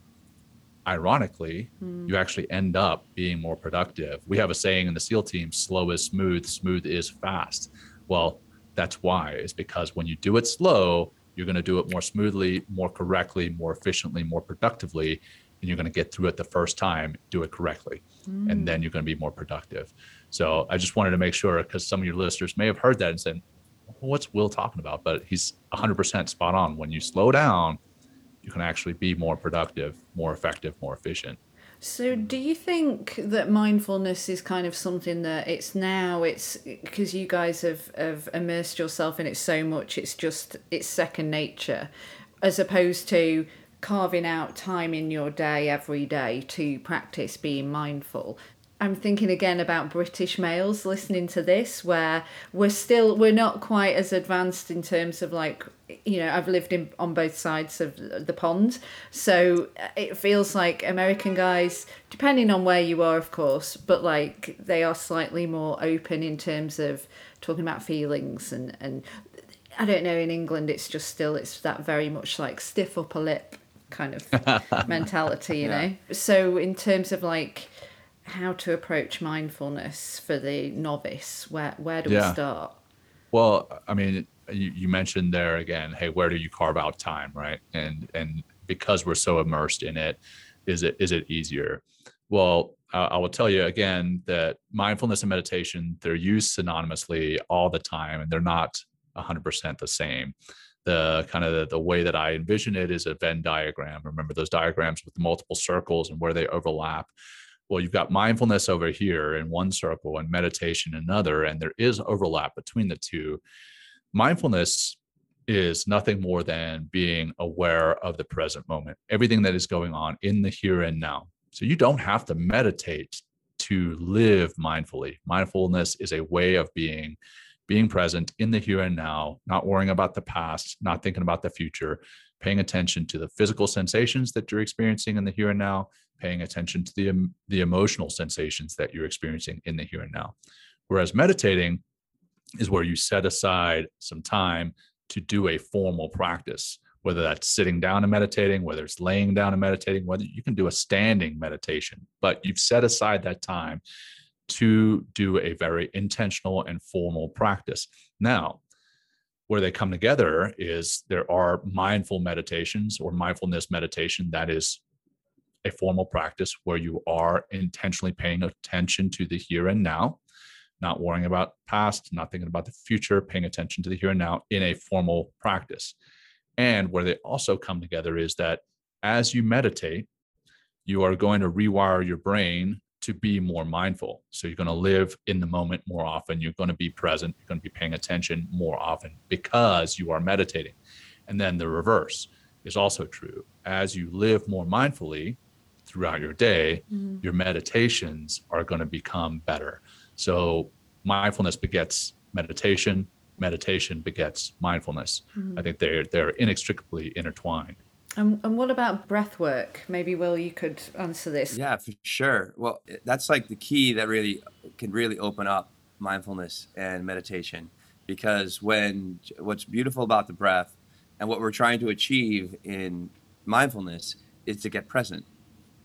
ironically, mm. you actually end up being more productive. We have a saying in the SEAL team slow is smooth, smooth is fast. Well, that's why, is because when you do it slow, you're going to do it more smoothly, more correctly, more efficiently, more productively and you're going to get through it the first time, do it correctly, mm. and then you're going to be more productive. So I just wanted to make sure because some of your listeners may have heard that and said, well, "What's Will talking about?" But he's 100% spot on. When you slow down, you can actually be more productive, more effective, more efficient. So, do you think that mindfulness is kind of something that it's now, it's because you guys have, have immersed yourself in it so much, it's just, it's second nature, as opposed to carving out time in your day every day to practice being mindful. I'm thinking again about British males listening to this, where we're still we're not quite as advanced in terms of like you know I've lived in on both sides of the pond, so uh, it feels like American guys, depending on where you are, of course, but like they are slightly more open in terms of talking about feelings and and I don't know in England it's just still it's that very much like stiff upper lip kind of mentality, you yeah. know. So in terms of like how to approach mindfulness for the novice, where where do yeah. we start? Well, I mean, you, you mentioned there again, hey, where do you carve out time, right? And and because we're so immersed in it, is it is it easier? Well, I will tell you again that mindfulness and meditation they're used synonymously all the time, and they're not 100% the same the kind of the, the, way that I envision it is a Venn diagram. Remember those diagrams with multiple circles and where they overlap. Well, you've got mindfulness over here in one circle and meditation another, and there is overlap between the two. Mindfulness is nothing more than being aware of the present moment, everything that is going on in the here and now. So you don't have to meditate to live mindfully. Mindfulness is a way of being being present in the here and now, not worrying about the past, not thinking about the future, paying attention to the physical sensations that you're experiencing in the here and now, paying attention to the, the emotional sensations that you're experiencing in the here and now. Whereas meditating is where you set aside some time to do a formal practice, whether that's sitting down and meditating, whether it's laying down and meditating, whether you can do a standing meditation, but you've set aside that time to do a very intentional and formal practice. Now, where they come together is there are mindful meditations or mindfulness meditation that is a formal practice where you are intentionally paying attention to the here and now, not worrying about past, not thinking about the future, paying attention to the here and now in a formal practice. And where they also come together is that as you meditate, you are going to rewire your brain to be more mindful. So you're going to live in the moment more often. You're going to be present. You're going to be paying attention more often because you are meditating. And then the reverse is also true. As you live more mindfully throughout your day, mm-hmm. your meditations are going to become better. So mindfulness begets meditation, meditation begets mindfulness. Mm-hmm. I think they're they're inextricably intertwined. And, and what about breath work? Maybe, Will, you could answer this. Yeah, for sure. Well, that's like the key that really can really open up mindfulness and meditation. Because when what's beautiful about the breath and what we're trying to achieve in mindfulness is to get present.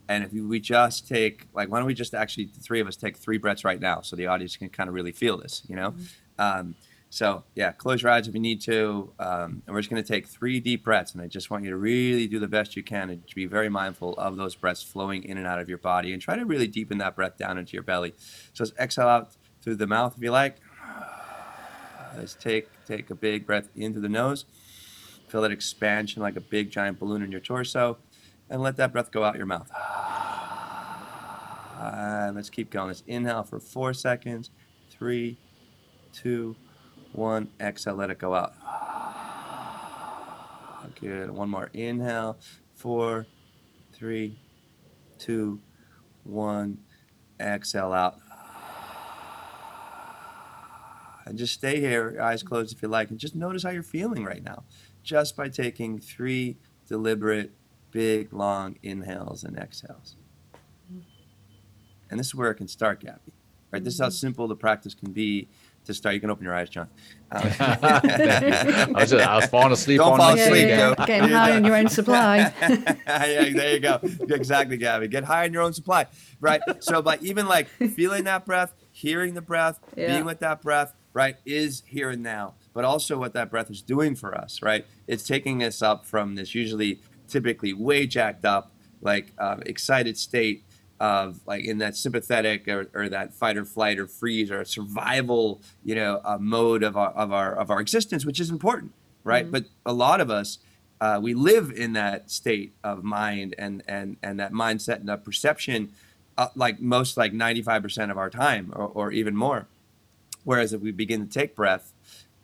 And if we just take, like, why don't we just actually, the three of us take three breaths right now so the audience can kind of really feel this, you know? Mm-hmm. Um, so yeah, close your eyes if you need to, um, and we're just going to take three deep breaths. And I just want you to really do the best you can and to be very mindful of those breaths flowing in and out of your body, and try to really deepen that breath down into your belly. So let's exhale out through the mouth if you like. Let's take take a big breath into the nose. Feel that expansion like a big giant balloon in your torso, and let that breath go out your mouth. Uh, let's keep going. Let's inhale for four seconds. Three, two, one. Exhale, let it go out. Good. One more. Inhale. Four, three, two, one. Exhale out. And just stay here, eyes closed if you like, and just notice how you're feeling right now. Just by taking three deliberate, big, long inhales and exhales. And this is where it can start, Gabby. Right? This is how mm-hmm. simple the practice can be to start. You can open your eyes, John. Um, I, was just, I was falling asleep Don't on fall my asleep, seat. Joe. Getting high on your own supply. yeah, there you go. Exactly, Gabby. Get high in your own supply, right? So, by even like feeling that breath, hearing the breath, Yeah. being with that breath, right, is here and now. But also, what that breath is doing for us, right? It's taking us up from this usually, typically, way jacked up, like uh, excited state of like in that sympathetic or, or that fight or flight or freeze or survival, you know, uh, mode of our of our of our existence, which is important, right? But a lot of us uh, we live in that state of mind and and and that mindset and that perception uh, like most like 95% of our time or, or even more. Whereas if we begin to take breath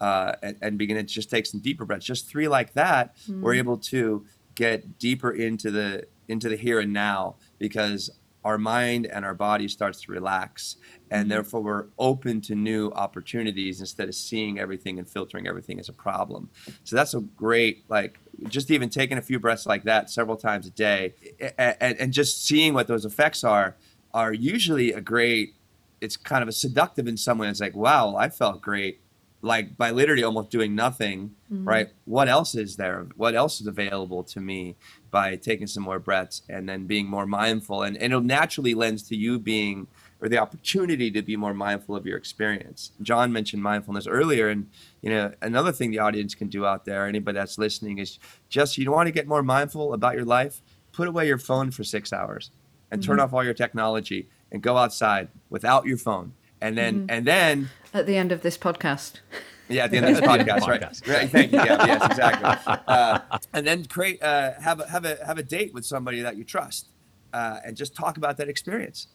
uh, and, and begin to just take some deeper breaths just three like that we're able to get deeper into the into the here and now because our mind and our body starts to relax and mm-hmm. therefore we're open to new opportunities instead of seeing everything and filtering everything as a problem. So that's a great like just even taking a few breaths like that several times a day and, and just seeing what those effects are are usually a great it's kind of a seductive in some way it's like wow i felt great like by literally almost doing nothing mm-hmm. right? What else is there? What else is available to me by taking some more breaths and then being more mindful. And, and it'll naturally lends to you being or the opportunity to be more mindful of your experience. John mentioned mindfulness earlier and you know another thing the audience can do out there anybody that's listening is just you want to get more mindful about your life put away your phone for six hours and turn mm-hmm. off all your technology and go outside without your phone. And then mm-hmm. and then At the end of this podcast. yeah, at the end of this podcast, right? Podcast. Right. Thank you. Yeah, yes, exactly. Uh, and then create, uh, have a have a have a date with somebody that you trust, uh, and just talk about that experience.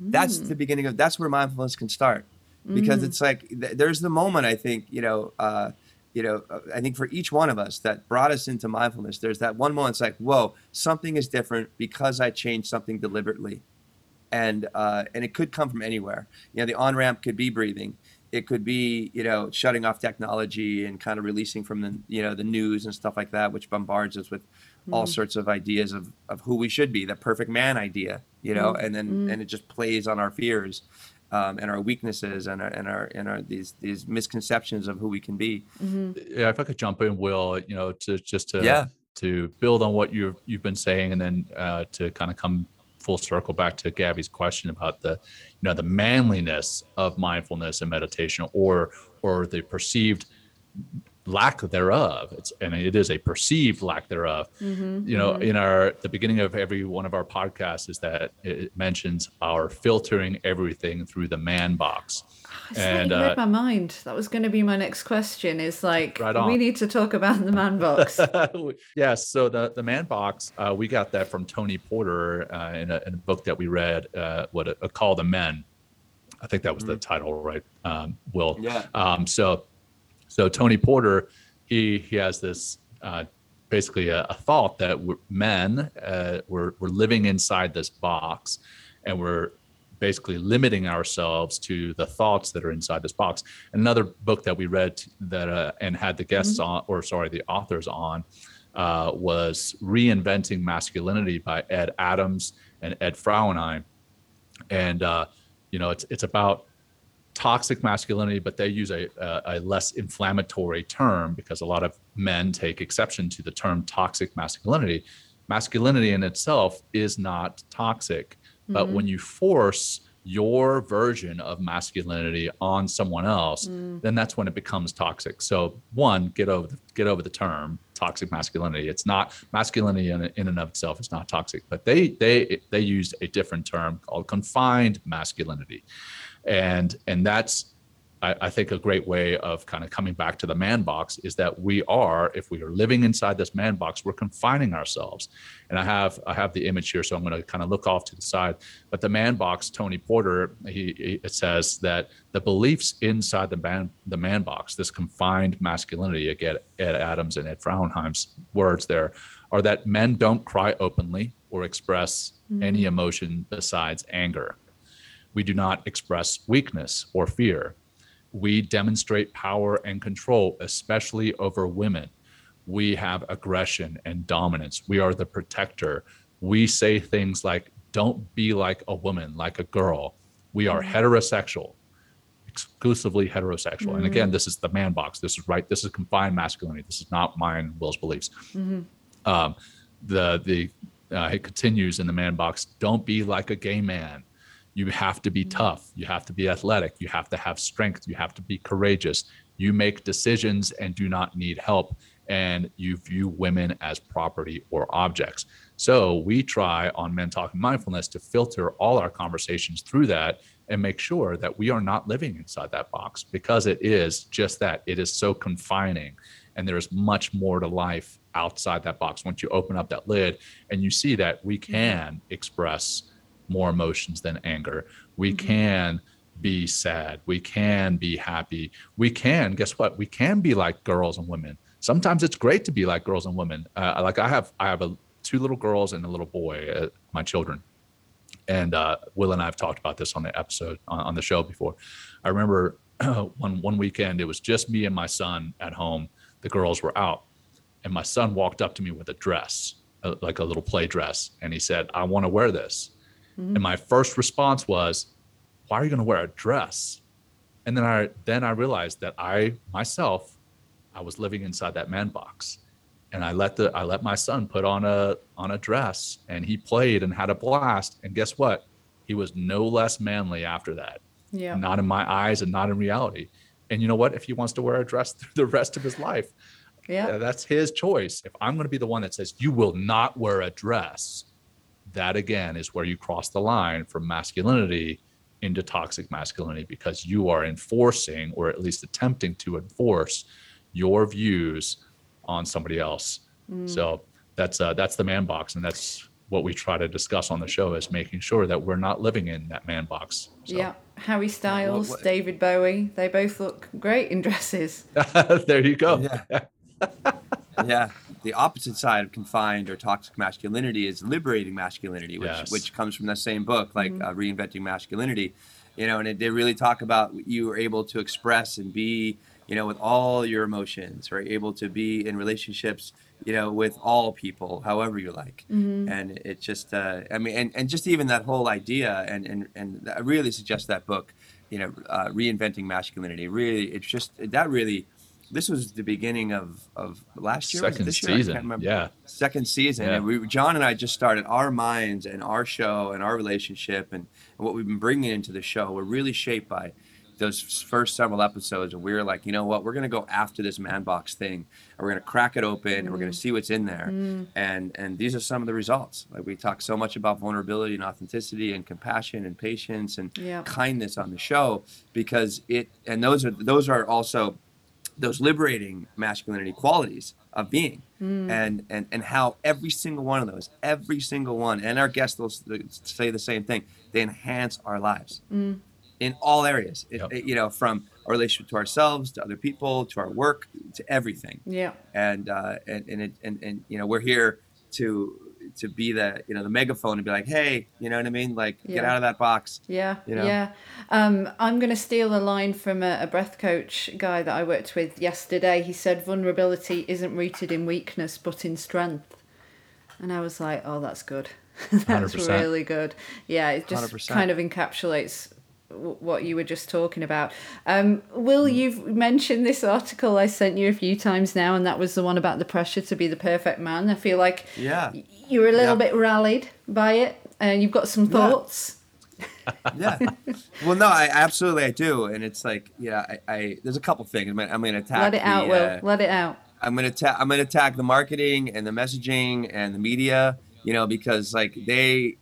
That's the beginning of. That's where mindfulness can start, because it's like th- there's the moment I think you know. Uh, you know, uh, I think for each one of us that brought us into mindfulness, there's that one moment. It's like, whoa, something is different because I changed something deliberately and uh, and it could come from anywhere. You know, the on ramp could be breathing. It could be you know shutting off technology and kind of releasing from the you know the news and stuff like that, which bombards us with all sorts of ideas of, of who we should be, the perfect man idea, you know, and then and it just plays on our fears. Um, and our weaknesses and our and our and our these these misconceptions of who we can be. yeah, if I could jump in, Will, you know, to just to Yeah. to build on what you've you've been saying, and then uh, to kind of come full circle back to Gabby's question about the, you know, the manliness of mindfulness and meditation, or or the perceived lack thereof. It's and it is a perceived lack thereof. Mm-hmm. You know, mm-hmm. in our the beginning of every one of our podcasts is that it mentions our filtering everything through the man box. It's And, like you read uh, my mind. That was going to be my next question. Is like Right we need to talk about the man box. yes. So the the man box, uh, we got that from Tony Porter uh, in, a, in a book that we read, uh, what a, a call the men. I think that was the title, right? Um, Will. Yeah. Um, so, so Tony Porter, he he has this uh, basically a, a thought that we're, men uh, we're we're living inside this box, and we're basically limiting ourselves to the thoughts that are inside this box. Another book that we read that uh, and had the guests on, or sorry, the authors on, uh, was Reinventing Masculinity by Ed Adams and Ed Frauenheim, and uh, you know it's it's about toxic masculinity, but they use a, a, a less inflammatory term because a lot of men take exception to the term toxic masculinity. Masculinity in itself is not toxic, but when mm-hmm. you force your version of masculinity on someone else, mm. then that's when it becomes toxic. So one, get over the, get over the term toxic masculinity. It's not masculinity in, in and of itself is not toxic, but they they they used a different term called confined masculinity and and that's I, I, think a great way of kind of coming back to the man box is that we are, if we are living inside this man box, we're confining ourselves. And I have I have the image here, so I'm going to kind of look off to the side. But the man box, Tony Porter, he, he it says that the beliefs inside the man the man box, this confined masculinity, again Ed Adams and Ed Frauenheim's words there, are that men don't cry openly or express mm-hmm. any emotion besides anger. We do not express weakness or fear we demonstrate power and control, especially over women. We have aggression and dominance. We are the protector. We say things like, don't be like a woman, like a girl. We are mm-hmm. heterosexual, exclusively heterosexual. Mm-hmm. And again, mm-hmm. this is the man box. This is right. This is confined masculinity. This is not mine, Will's beliefs. Mm-hmm. Um, the the uh, it continues in the man box. Don't be like a gay man you have to be mm-hmm. tough. You have to be athletic. You have to have strength. You have to be courageous. You make decisions and do not need help and you view women as property or objects. So we try on men talking mindfulness to filter all our conversations through that and make sure that we are not living inside that box because it is just that. It is so confining and there is much more to life outside that box. Once you open up that lid and you see that we mm-hmm. can express more emotions than anger. We mm-hmm. can be sad. We can be happy. We can, guess what? We can be like girls and women. Sometimes it's great to be like girls and women. Uh, like I have, I have a, two little girls and a little boy, uh, my children. And uh, Will and I have talked about this on the episode on, on the show before. I remember one one weekend it was just me and my son at home. The girls were out, and my son walked up to me with a dress, uh, like a little play dress, and he said, "I want to wear this." Mm-hmm. And my first response was, why are you going to wear a dress? And then I then I realized that I myself I was living inside that man box. And I let the I let my son put on a on a dress and he played and had a blast and guess what? He was no less manly after that. Yeah. Not in my eyes and not in reality. And you know what? If he wants to wear a dress through the rest of his life, yeah, that's his choice. If I'm going to be the one that says you will not wear a dress, that again is where you cross the line from masculinity into toxic masculinity because you are enforcing or at least attempting to enforce your views on somebody else. Mm. So that's uh, that's the man box, and that's what we try to discuss on the show is making sure that we're not living in that man box. So. Yeah, Harry Styles, what, what? David Bowie, they both look great in dresses. there you go. Yeah. yeah the opposite side of confined or toxic masculinity is liberating masculinity, which yes. which comes from the same book, like mm-hmm. uh, reinventing masculinity. You know, and it, they really talk about you are able to express and be, you know, with all your emotions, or able to be in relationships, you know, with all people, however you like. Mm-hmm. And it just, uh, I mean, and, and just even that whole idea, and and and I really suggest that book, you know, uh, reinventing masculinity. Really, it's just that really this was the beginning of of last year. Second this year? season. Yeah. Second season, yeah. and we John and I just started our minds and our show and our relationship and, and what we've been bringing into the show. We're really shaped by those first several episodes, and we were like, you know what, we're gonna go after this man box thing, and we're gonna crack it open, mm. and we're gonna mm. see what's in there, mm. and and these are some of the results. Like we talk so much about vulnerability and authenticity and compassion and patience and yeah. kindness on the show because it, and those are those are also those liberating masculinity qualities of being mm. and, and and how every single one of those every single one and our guests will say the same thing they enhance our lives mm. in all areas it, yep. it, you know from our relationship to ourselves to other people to our work to everything yeah and uh and and, it, and, and you know we're here to to be the you know the megaphone and be like hey you know what i mean like yeah. get out of that box yeah you know? yeah um, i'm going to steal a line from a, a, breath coach guy that i worked with yesterday he said vulnerability isn't rooted in weakness but in strength and i was like oh that's good that's 100%. really good yeah it just 100%. kind of encapsulates what you were just talking about. Um, Will, mm. you've mentioned this article I sent you a few times now, and that was the one about the pressure to be the perfect man. I feel like yeah, you're a little yeah. bit rallied by it, and you've got some thoughts. Yeah. yeah. Well, no, I absolutely I do, and it's like yeah, I, I there's a couple things I'm I'm gonna attack. Let it the, out, Will. Uh, Let it out. I'm gonna attack. I'm gonna attack the marketing and the messaging and the media, you know, because like they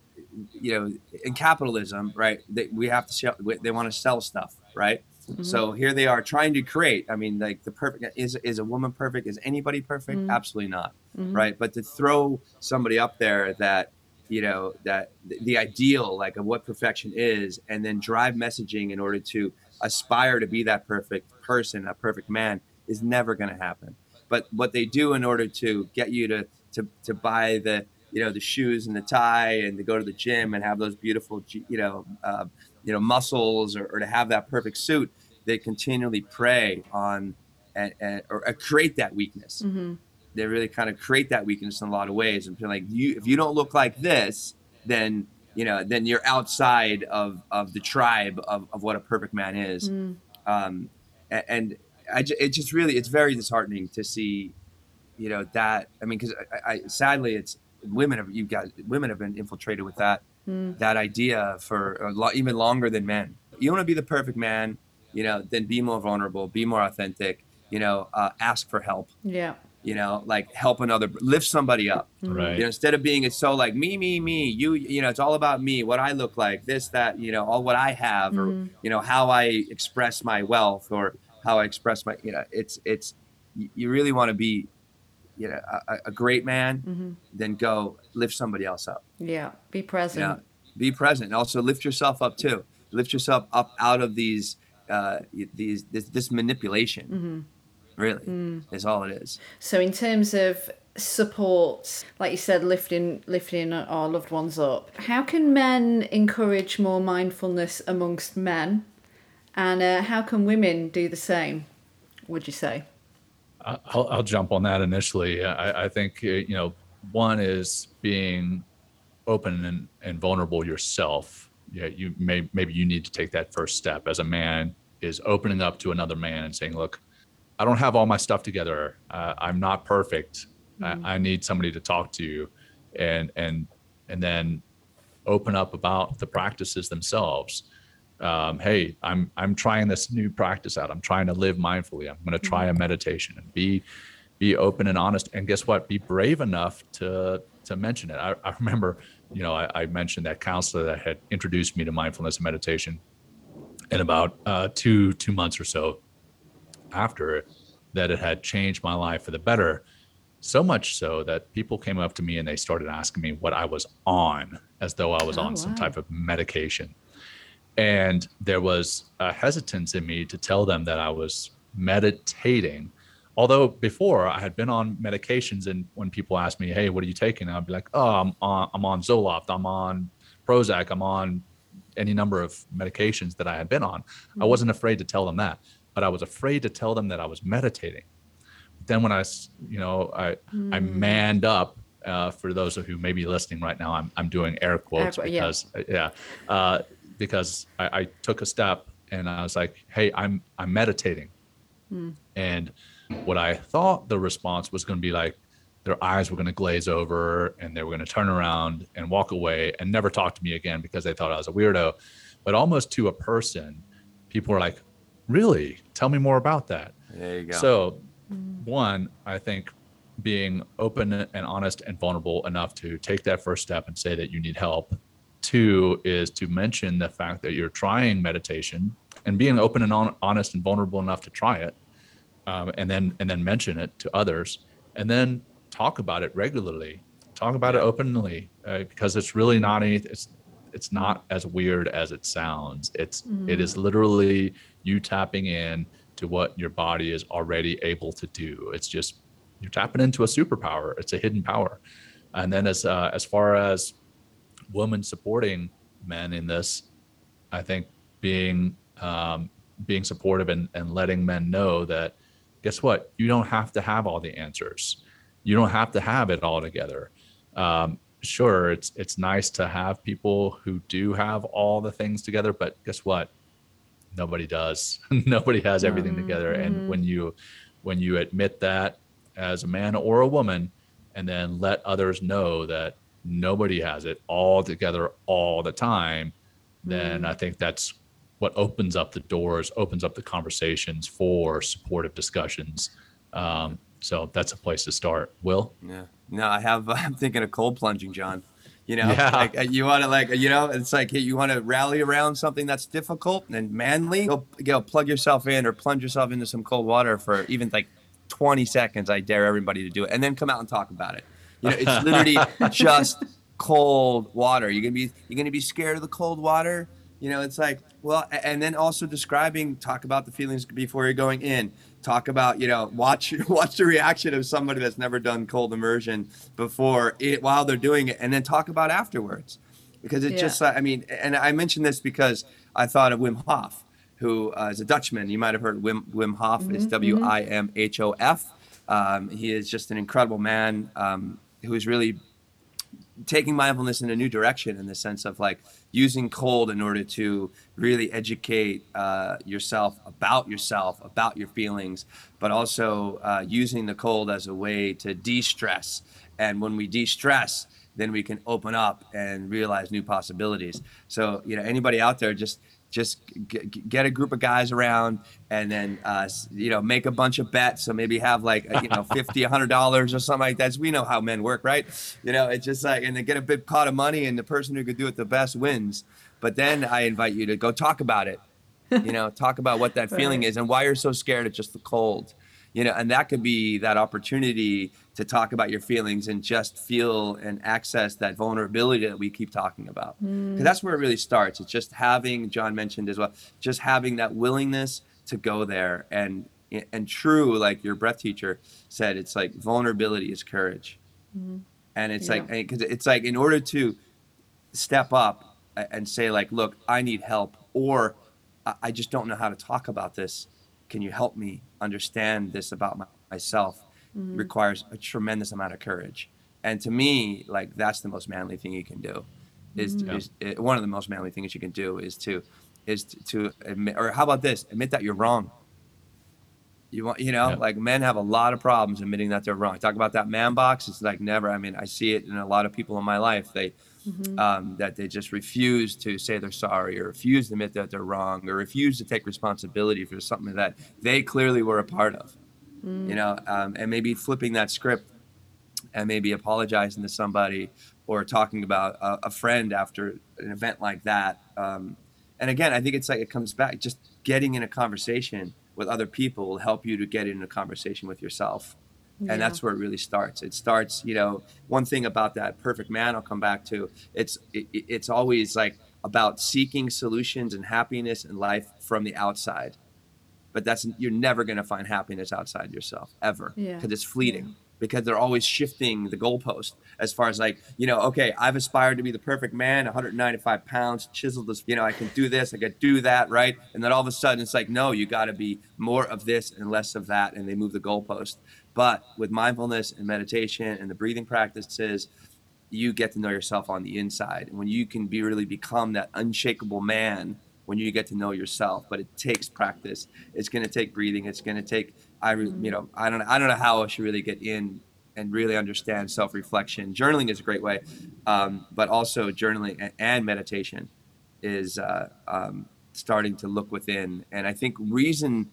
you know, in capitalism, right? They, we have to sell. They want to sell stuff, right? So here they are trying to create. I mean, like the perfect is is a woman perfect? Is anybody perfect? Mm-hmm. Absolutely not, right? But to throw somebody up there that you know that the, the ideal like of what perfection is, and then drive messaging in order to aspire to be that perfect person, a perfect man, is never going to happen. But what they do in order to get you to to to buy the you know the shoes and the tie and to go to the gym and have those beautiful you know uh, you know muscles or, or to have that perfect suit they continually prey on and, and or uh, create that weakness Mm-hmm. they really kind of create that weakness in a lot of ways and feel like you if you don't look like this then you know then you're outside of of the tribe of, of what a perfect man is Mm. um a- and I, it just really it's very disheartening to see you know that i mean because I, I sadly it's women have you guys women have been infiltrated with that Mm. that idea for a lot even longer than men you want to be the perfect man you know then be more vulnerable be more authentic you know uh, ask for help Yeah. you know like help another lift somebody up Right. you know instead of being it's so like me me me you you know it's all about me what i look like this that you know all what i have Mhm. or you know how i express my wealth or how i express my you know it's it's you you really want to be you know a, a great man Mm-hmm. then go lift somebody else up Yeah. Be present. yeah be present and also lift yourself up too lift yourself up out of these uh these this, this manipulation Mm-hmm. really Mm. is all it is So in terms of support, like you said, lifting lifting our loved ones up, how can men encourage more mindfulness amongst men, and uh, how can women do the same? Would you say? I'll, I'll jump on that initially. I, I think you know one is being open and, and vulnerable yourself. Yeah, you may maybe you need to take that first step as a man is opening up to another man and saying, "Look, I don't have all my stuff together. Uh, I'm not perfect. I, I need somebody to talk to," and and and then open up about the practices themselves um, hey i'm i'm trying this new practice out. I'm trying to live mindfully. I'm going to try a meditation and be be open and honest. And guess what? Be brave enough to to mention it. I, I remember you know I, I mentioned that counselor that had introduced me to mindfulness and meditation and about uh, two two months or so after that it had changed my life for the better. So much so that people came up to me and they started asking me what i was on as though i was Oh, on some type of medication and there was a hesitance in me to tell them that i was meditating. Although before i had been on medications and when people asked me hey what are you taking? I'd be like oh i'm on i'm on zoloft i'm on prozac i'm on any number of medications that i had been on. I wasn't afraid to tell them that but i was afraid to tell them that i was meditating. But then when I, you know i i Mm. manned up uh, for those of who may be listening right now i'm, I'm doing air quotes quote, yeah. because yeah uh, because I, I took a step and i was like hey i'm i'm meditating. Hmm. And what i thought the response was going to be like their eyes were going to glaze over and they were going to turn around and walk away and never talk to me again because they thought i was a weirdo. But almost to a person people were like really? Tell me more about that. There you go. So, hmm. one, I think being open and honest and vulnerable enough to take that first step and say that you need help. Two is to mention the fact that you're trying meditation and being open and hon- honest and vulnerable enough to try it, um, and then and then mention it to others, and then talk about it regularly. Talk about it openly uh, because it's really not anything. It's it's not as weird as it sounds. It's it is literally you tapping in to what your body is already able to do. It's just you're tapping into a superpower. It's a hidden power. And then as uh, as far as women supporting men in this, I think being um, being supportive and, and letting men know that guess what you don't have to have all the answers. You don't have to have it all together. Um, sure, it's it's nice to have people who do have all the things together, but guess what? nobody does nobody has everything together and when you when you admit that as a man or a woman and then let others know that nobody has it all together all the time then i think that's what opens up the doors opens up the conversations for supportive discussions um, so that's a place to start will Yeah. No, I have. I'm thinking of cold plunging, John. You know, Yeah. like you want to like you know, it's like you want to rally around something that's difficult and manly. Go, go plug yourself in or plunge yourself into some cold water for even like 20 seconds. I dare everybody to do it, and then come out and talk about it. You know, it's literally just cold water. You're gonna be you're gonna be scared of the cold water. You know, it's like well, and then also describing, talk about the feelings before you're going in. Talk about you know, watch watch the reaction of somebody that's never done cold immersion before it while they're doing it, and then talk about afterwards, because it Yeah. just I mean, and I mentioned this because I thought of Wim Hof, who uh, is a Dutchman. You might have heard Wim Wim Hof. It's W I M H O F. Um, he is just an incredible man um, who is really taking mindfulness in a new direction in the sense of like using cold in order to really educate uh, yourself about yourself, about your feelings, but also uh, using the cold as a way to de-stress. And when we de-stress, then we can open up and realize new possibilities. So you know, anybody out there, just just g- get a group of guys around and then uh, you know make a bunch of bets. So maybe have like you know 50 100 dollars or something like that. We know how men work right? You know it's just like and then get a big pot of money and the person who could do it the best wins. But then i invite you to go talk about it. You know talk about what that feeling Right. is and why you're so scared of just the cold. You know and that could be that opportunity to talk about your feelings and just feel and access that vulnerability that we keep talking about. Mm. Because that's where it really starts. It's just having john mentioned as well just having that willingness to go there. And and true like your breath teacher said it's like vulnerability is courage. Mm-hmm. And it's Yeah. like because it's like in order to step up and say like look i need help or I- i just don't know how to talk about this. Can you help me understand this about my, myself requires a tremendous amount of courage. And to me like that's the most manly thing you can do is, Yeah. is uh, one of the most manly things you can do is to is to, to admit or how about this? Admit that you're wrong. You want you know Yeah. like men have a lot of problems admitting that they're wrong. Talk about that man box. It's like never i mean i see it in a lot of people in my life. They um, that they just refuse to say they're sorry or refuse to admit that they're wrong or refuse to take responsibility for something that they clearly were a part of you know um, and maybe flipping that script and maybe apologizing to somebody or talking about a, a friend after an event like that. Um, and again, I think it's like it comes back just getting in a conversation with other people will help you to get in a conversation with yourself. Yeah. And that's where it really starts. It starts, you know, one thing about that perfect man I'll come back to. It's it, it- it's always like about seeking solutions and happiness in life from the outside. But that's you're never going to find happiness outside yourself ever Yeah. because it's fleeting because they're always shifting the goalpost as far as like you know okay i've aspired to be the perfect man 195 pounds chiseled this you know i can do this i can do that right? And then all of a sudden it's like no you got to be more of this and less of that and they move the goalpost. But with mindfulness and meditation and the breathing practices you get to know yourself on the inside. And when you can be really become that unshakable man when you get to know yourself but it takes practice. It's going to take breathing. It's going to take i you know i don't i don't know how else you really get in and really understand self-reflection. Journaling is a great way um, but also journaling and, and meditation is uh, um, starting to look within. And i think reason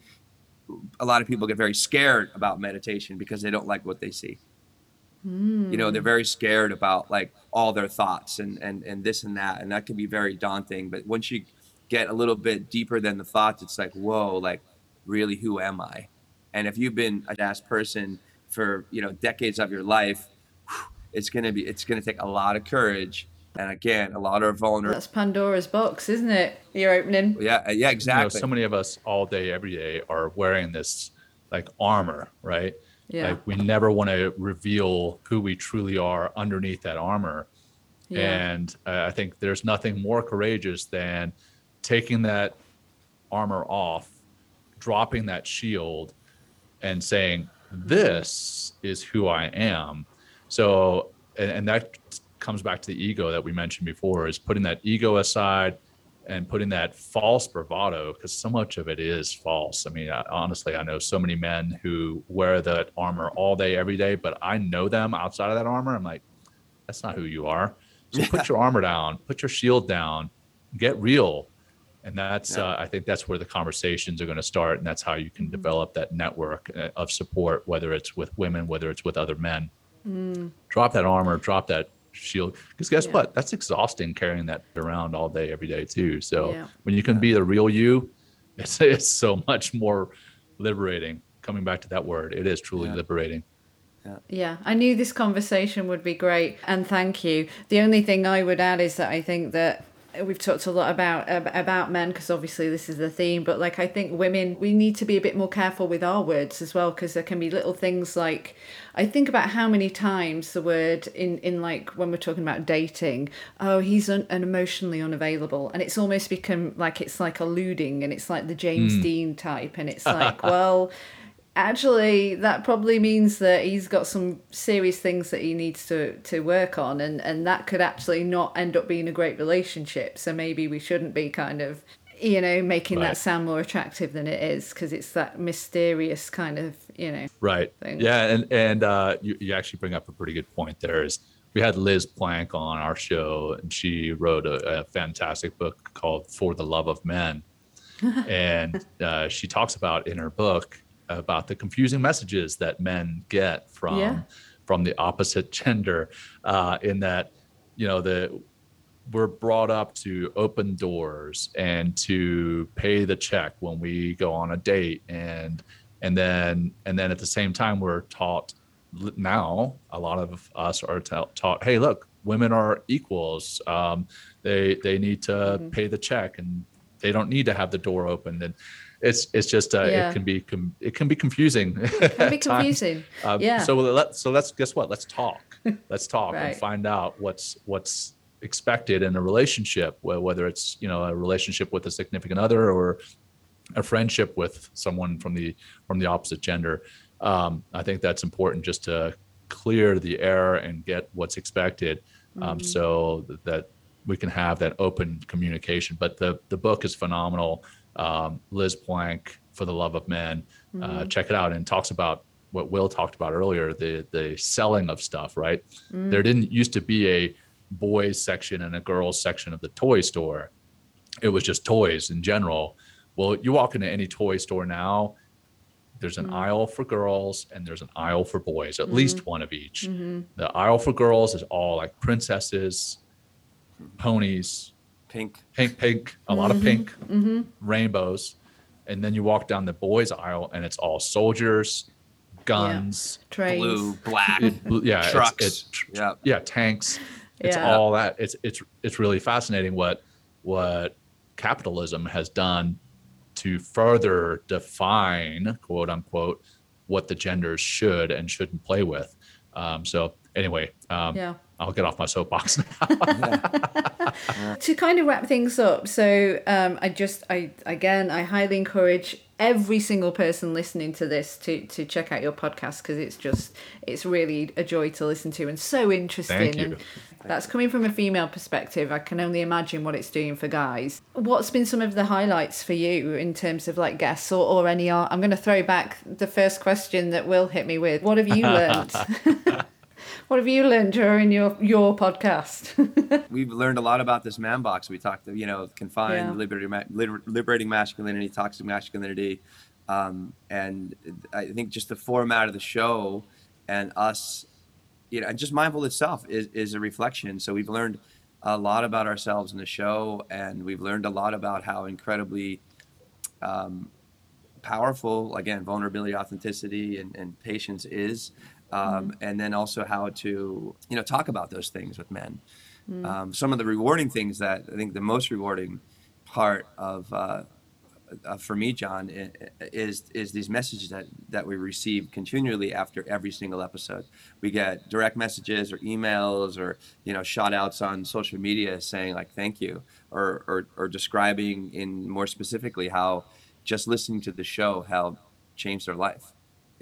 a lot of people get very scared about meditation because they don't like what they see. You know they're very scared about like all their thoughts and and and this and that and that can be very daunting. But once you get a little bit deeper than the thoughts it's like whoa like really who am i and if you've been a ass person for you know decades of your life it's going to be it's going to take a lot of courage and again a lot of vulnerability That's Pandora's box, isn't it? You're opening. yeah yeah you know, exactly so many of us all day, every day are wearing this like armor, right? Yeah. Like we never want to reveal who we truly are underneath that armor. Yeah. And uh, I think there's nothing more courageous than taking that armor off, dropping that shield, and saying, This is who I am. So, and, and that comes back to the ego that we mentioned before is putting that ego aside and putting that false bravado because so much of it is false. I mean, I, honestly, I know so many men who wear that armor all day, every day, but I know them outside of that armor. I'm like, that's not who you are. So put your armor down, put your shield down, get real. And that's, Yeah. uh, I think that's where the conversations are going to start. And that's how you can develop that network uh, of support, whether it's with women, whether it's with other men. Drop that armor, drop that shield because guess Yeah. what that's exhausting carrying that around all day every day too so Yeah. when you can be the real you it's, it's so much more liberating coming back to that word it is truly Yeah. liberating Yeah, I knew this conversation would be great, and thank you. The only thing I would add is that I think that we've talked a lot about about men because obviously this is the theme, but like I think women we need to be a bit more careful with our words as well because there can be little things like I think about how many times the word in in like when we're talking about dating, oh he's un, an emotionally unavailable, and it's almost become like it's like alluding, and it's like the James hmm. Dean type, and it's like well actually that probably means that he's got some serious things that he needs to to work on and and that could actually not end up being a great relationship so maybe we shouldn't be kind of you know making Right. that sound more attractive than it is because it's that mysterious kind of you know right thing. yeah and and uh you, you actually bring up a pretty good point there is we had liz plank on our show and she wrote a, a fantastic book called for the love of men and uh, she talks about in her book about the confusing messages that men get from Yeah. from the opposite gender uh, in that you know the we're brought up to open doors and to pay the check when we go on a date and and then and then at the same time we're taught now a lot of us are ta- taught hey look women are equals um, they they need to Mm-hmm. pay the check and they don't need to have the door open and it's it's just uh, Yeah. it can be com- it can be confusing it can be confusing um, Yeah. So let so let's guess what? Let's talk. Let's talk Right. and find out what's what's expected in a relationship, whether it's you know a relationship with a significant other or a friendship with someone from the from the opposite gender. Um, I think that's important just to clear the air and get what's expected, um, so that we can have that open communication. But the the book is phenomenal. Um, Liz Plank, For the Love of Men, uh, mm-hmm. check it out and talks about what Will talked about earlier the the selling of stuff. Right, mm. there didn't used to be a boys section and a girls section of the toy store. It was just toys in general. Well, you walk into any toy store now, there's an mm. aisle for girls and there's an aisle for boys, at mm-hmm. least one of each. Mm-hmm. The aisle for girls is all like princesses, ponies, Pink. pink, pink, a lot of pink, rainbows. And then you walk down the boys aisle and it's all soldiers, guns, trains Blue, black, it- yeah, it's- trucks. it's- yeah. yeah, tanks. It's Yeah. all that. It's it's it's really fascinating what what capitalism has done to further define quote unquote what the genders should and shouldn't play with. Um, so anyway, um, yeah I'll get off my soapbox now. to kind of wrap things up so um, i just i again i highly encourage every single person listening to this to to check out your podcast because it's just it's really a joy to listen to and so interesting. Thank you. and that's coming from a female perspective. I can only imagine what it's doing for guys. What's been some of the highlights for you in terms of like guests or, or any art? I'm going to throw back the first question that will hit me with. What have you learned what have you learned during your your podcast We've learned a lot about this man box. We talked, you know, confined, Yeah. liberating, liber- liberating masculinity, toxic masculinity, um, and I think just the format of the show and us, you know, and just mindful itself is, is a reflection. So we've learned a lot about ourselves in the show, and we've learned a lot about how incredibly um, powerful, again, vulnerability, authenticity, and, and patience is. Um, And then also how to, you know, talk about those things with men. Um, some of the rewarding things that I think the most rewarding part of, uh, uh, for me, John, is is these messages that that we receive continually after every single episode. We get direct messages or emails or you know shout outs on social media saying like thank you or or, or describing in more specifically how just listening to the show how changed their life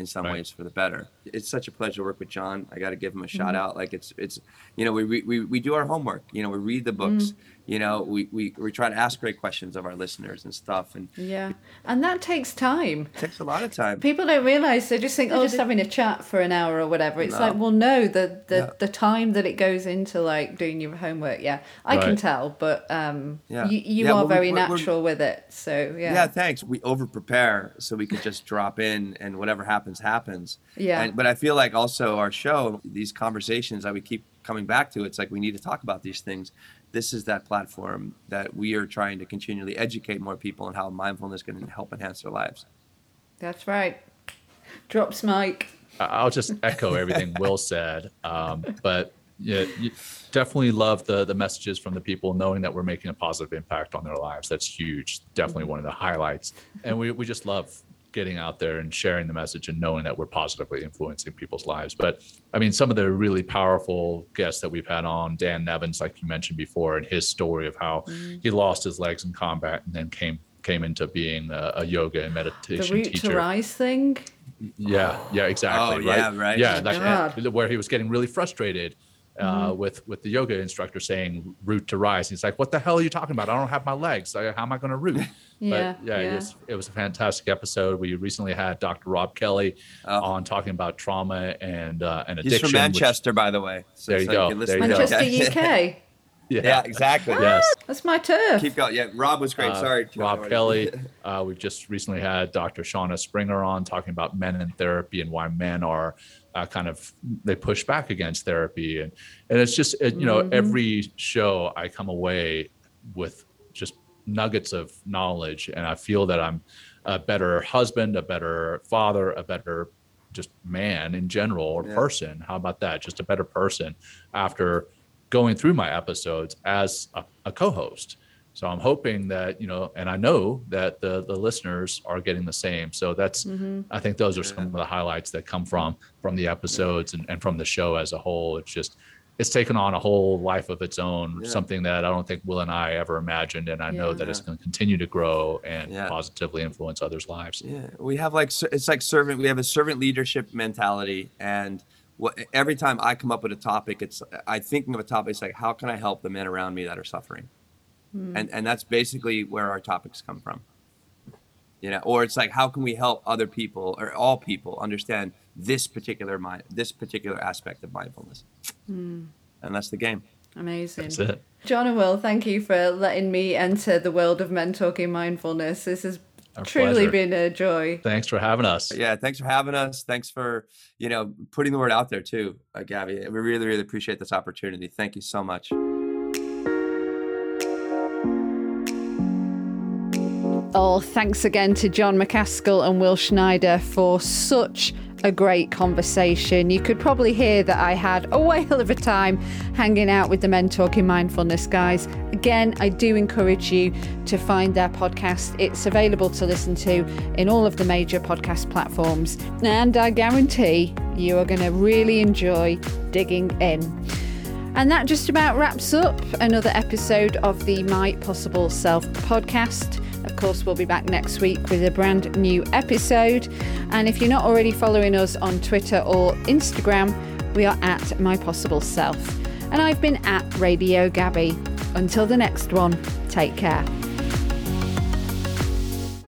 in some Right. ways for the better. It's such a pleasure to work with John. I got to give him a shout mm-hmm. out. Like it's it's you know we, we we we do our homework. You know we read the books. Mm-hmm. You know we, we we try to ask great questions of our listeners and stuff. And Yeah, and that takes time. it takes a lot of time. People don't realize they just think, oh, just having a chat for an hour or whatever. It's No. like, well, no, the the, Yeah. the time that it goes into like doing your homework. Yeah, I can tell, but um, Yeah. you, you Yeah, are well, very we're- we're- natural with it. So yeah, Yeah, thanks. We over prepare so we could just drop in and whatever happens happens happens. Yeah. And, but I feel like also our show, these conversations that we keep coming back to, it's like we need to talk about these things. This is that platform that we are trying to continually educate more people on how mindfulness can help enhance their lives. That's right. Drops Mike. I- I'll just echo everything Will said. Um, but yeah, you definitely love the the messages from the people, knowing that we're making a positive impact on their lives. That's huge. Definitely one of the highlights. And we we just love getting out there and sharing the message and knowing that we're positively influencing people's lives. But I mean, some of the really powerful guests that we've had on, Dan Nevins, like you mentioned before, and his story of how mm-hmm. he lost his legs in combat and then came came into being a, a yoga and meditation The meditation root teacher. to rise thing. Yeah, yeah, exactly. Oh, yeah, right. Yeah, like, where he was getting really frustrated uh, with with the yoga instructor saying root to rise. He's like, "What the hell are you talking about? I don't have my legs. How am I going to root?" Yeah, but yeah, yeah. It, was, it was a fantastic episode. We recently had Dr. Rob Kelly Oh. on talking about trauma and uh, and He's addiction. from which- Manchester, by the way. So, There you so go. can There you to go. Manchester, that. UK. yeah, yeah, exactly. yes. That's my turf. Keep going. Yeah, Rob was great. Uh, Sorry, Rob Kelly. Uh, we've just recently had Dr. Shauna Springer on talking about men in therapy and why men are uh, kind of they push back against therapy, and and it's just it, you know every show I come away with just nuggets of knowledge, and I feel that I'm a better husband, a better father, a better just man in general or Yeah. person. How about that? Just a better person after going through my episodes as a, a co-host. So I'm hoping that you know, and I know that the the listeners are getting the same. So that's mm-hmm. I think those are some of the highlights that come from from the episodes and, and from the show as a whole. It's just it's taken on a whole life of its own, Yeah. something that I don't think Will and I ever imagined, and I know Yeah. that it's going to continue to grow and Yeah. positively influence others' lives. Yeah, we have like it's like servant. We have a servant leadership mentality, and what every time I come up with a topic, it's I thinking of a topic. It's like how can I help the men around me that are suffering, and and that's basically where our topics come from. You know, or it's like how can we help other people or all people understand this particular mind, this particular aspect of mindfulness, and that's the game. Amazing. That's it. John and Will, thank you for letting me enter the world of men talking mindfulness. This has Our truly pleasure. been a joy. Thanks for having us. Yeah, thanks for having us. Thanks for you know putting the word out there too, uh, Gabby. We really really appreciate this opportunity. Thank you so much. Oh, thanks again to John Macaskill and Will Schneider for such a great conversation. You could probably hear that I had a whale of a time hanging out with the Men Talking Mindfulness guys. Again, I do encourage you to find their podcast. It's available to listen to in all of the major podcast platforms. And I guarantee you are going to really enjoy digging in. And that just about wraps up another episode of the My Possible Self podcast. Of course, we'll be back next week with a brand new episode. And if you're not already following us on Twitter or Instagram, we are at My Possible Self. And I've been at Radio Gabby. Until the next one, take care.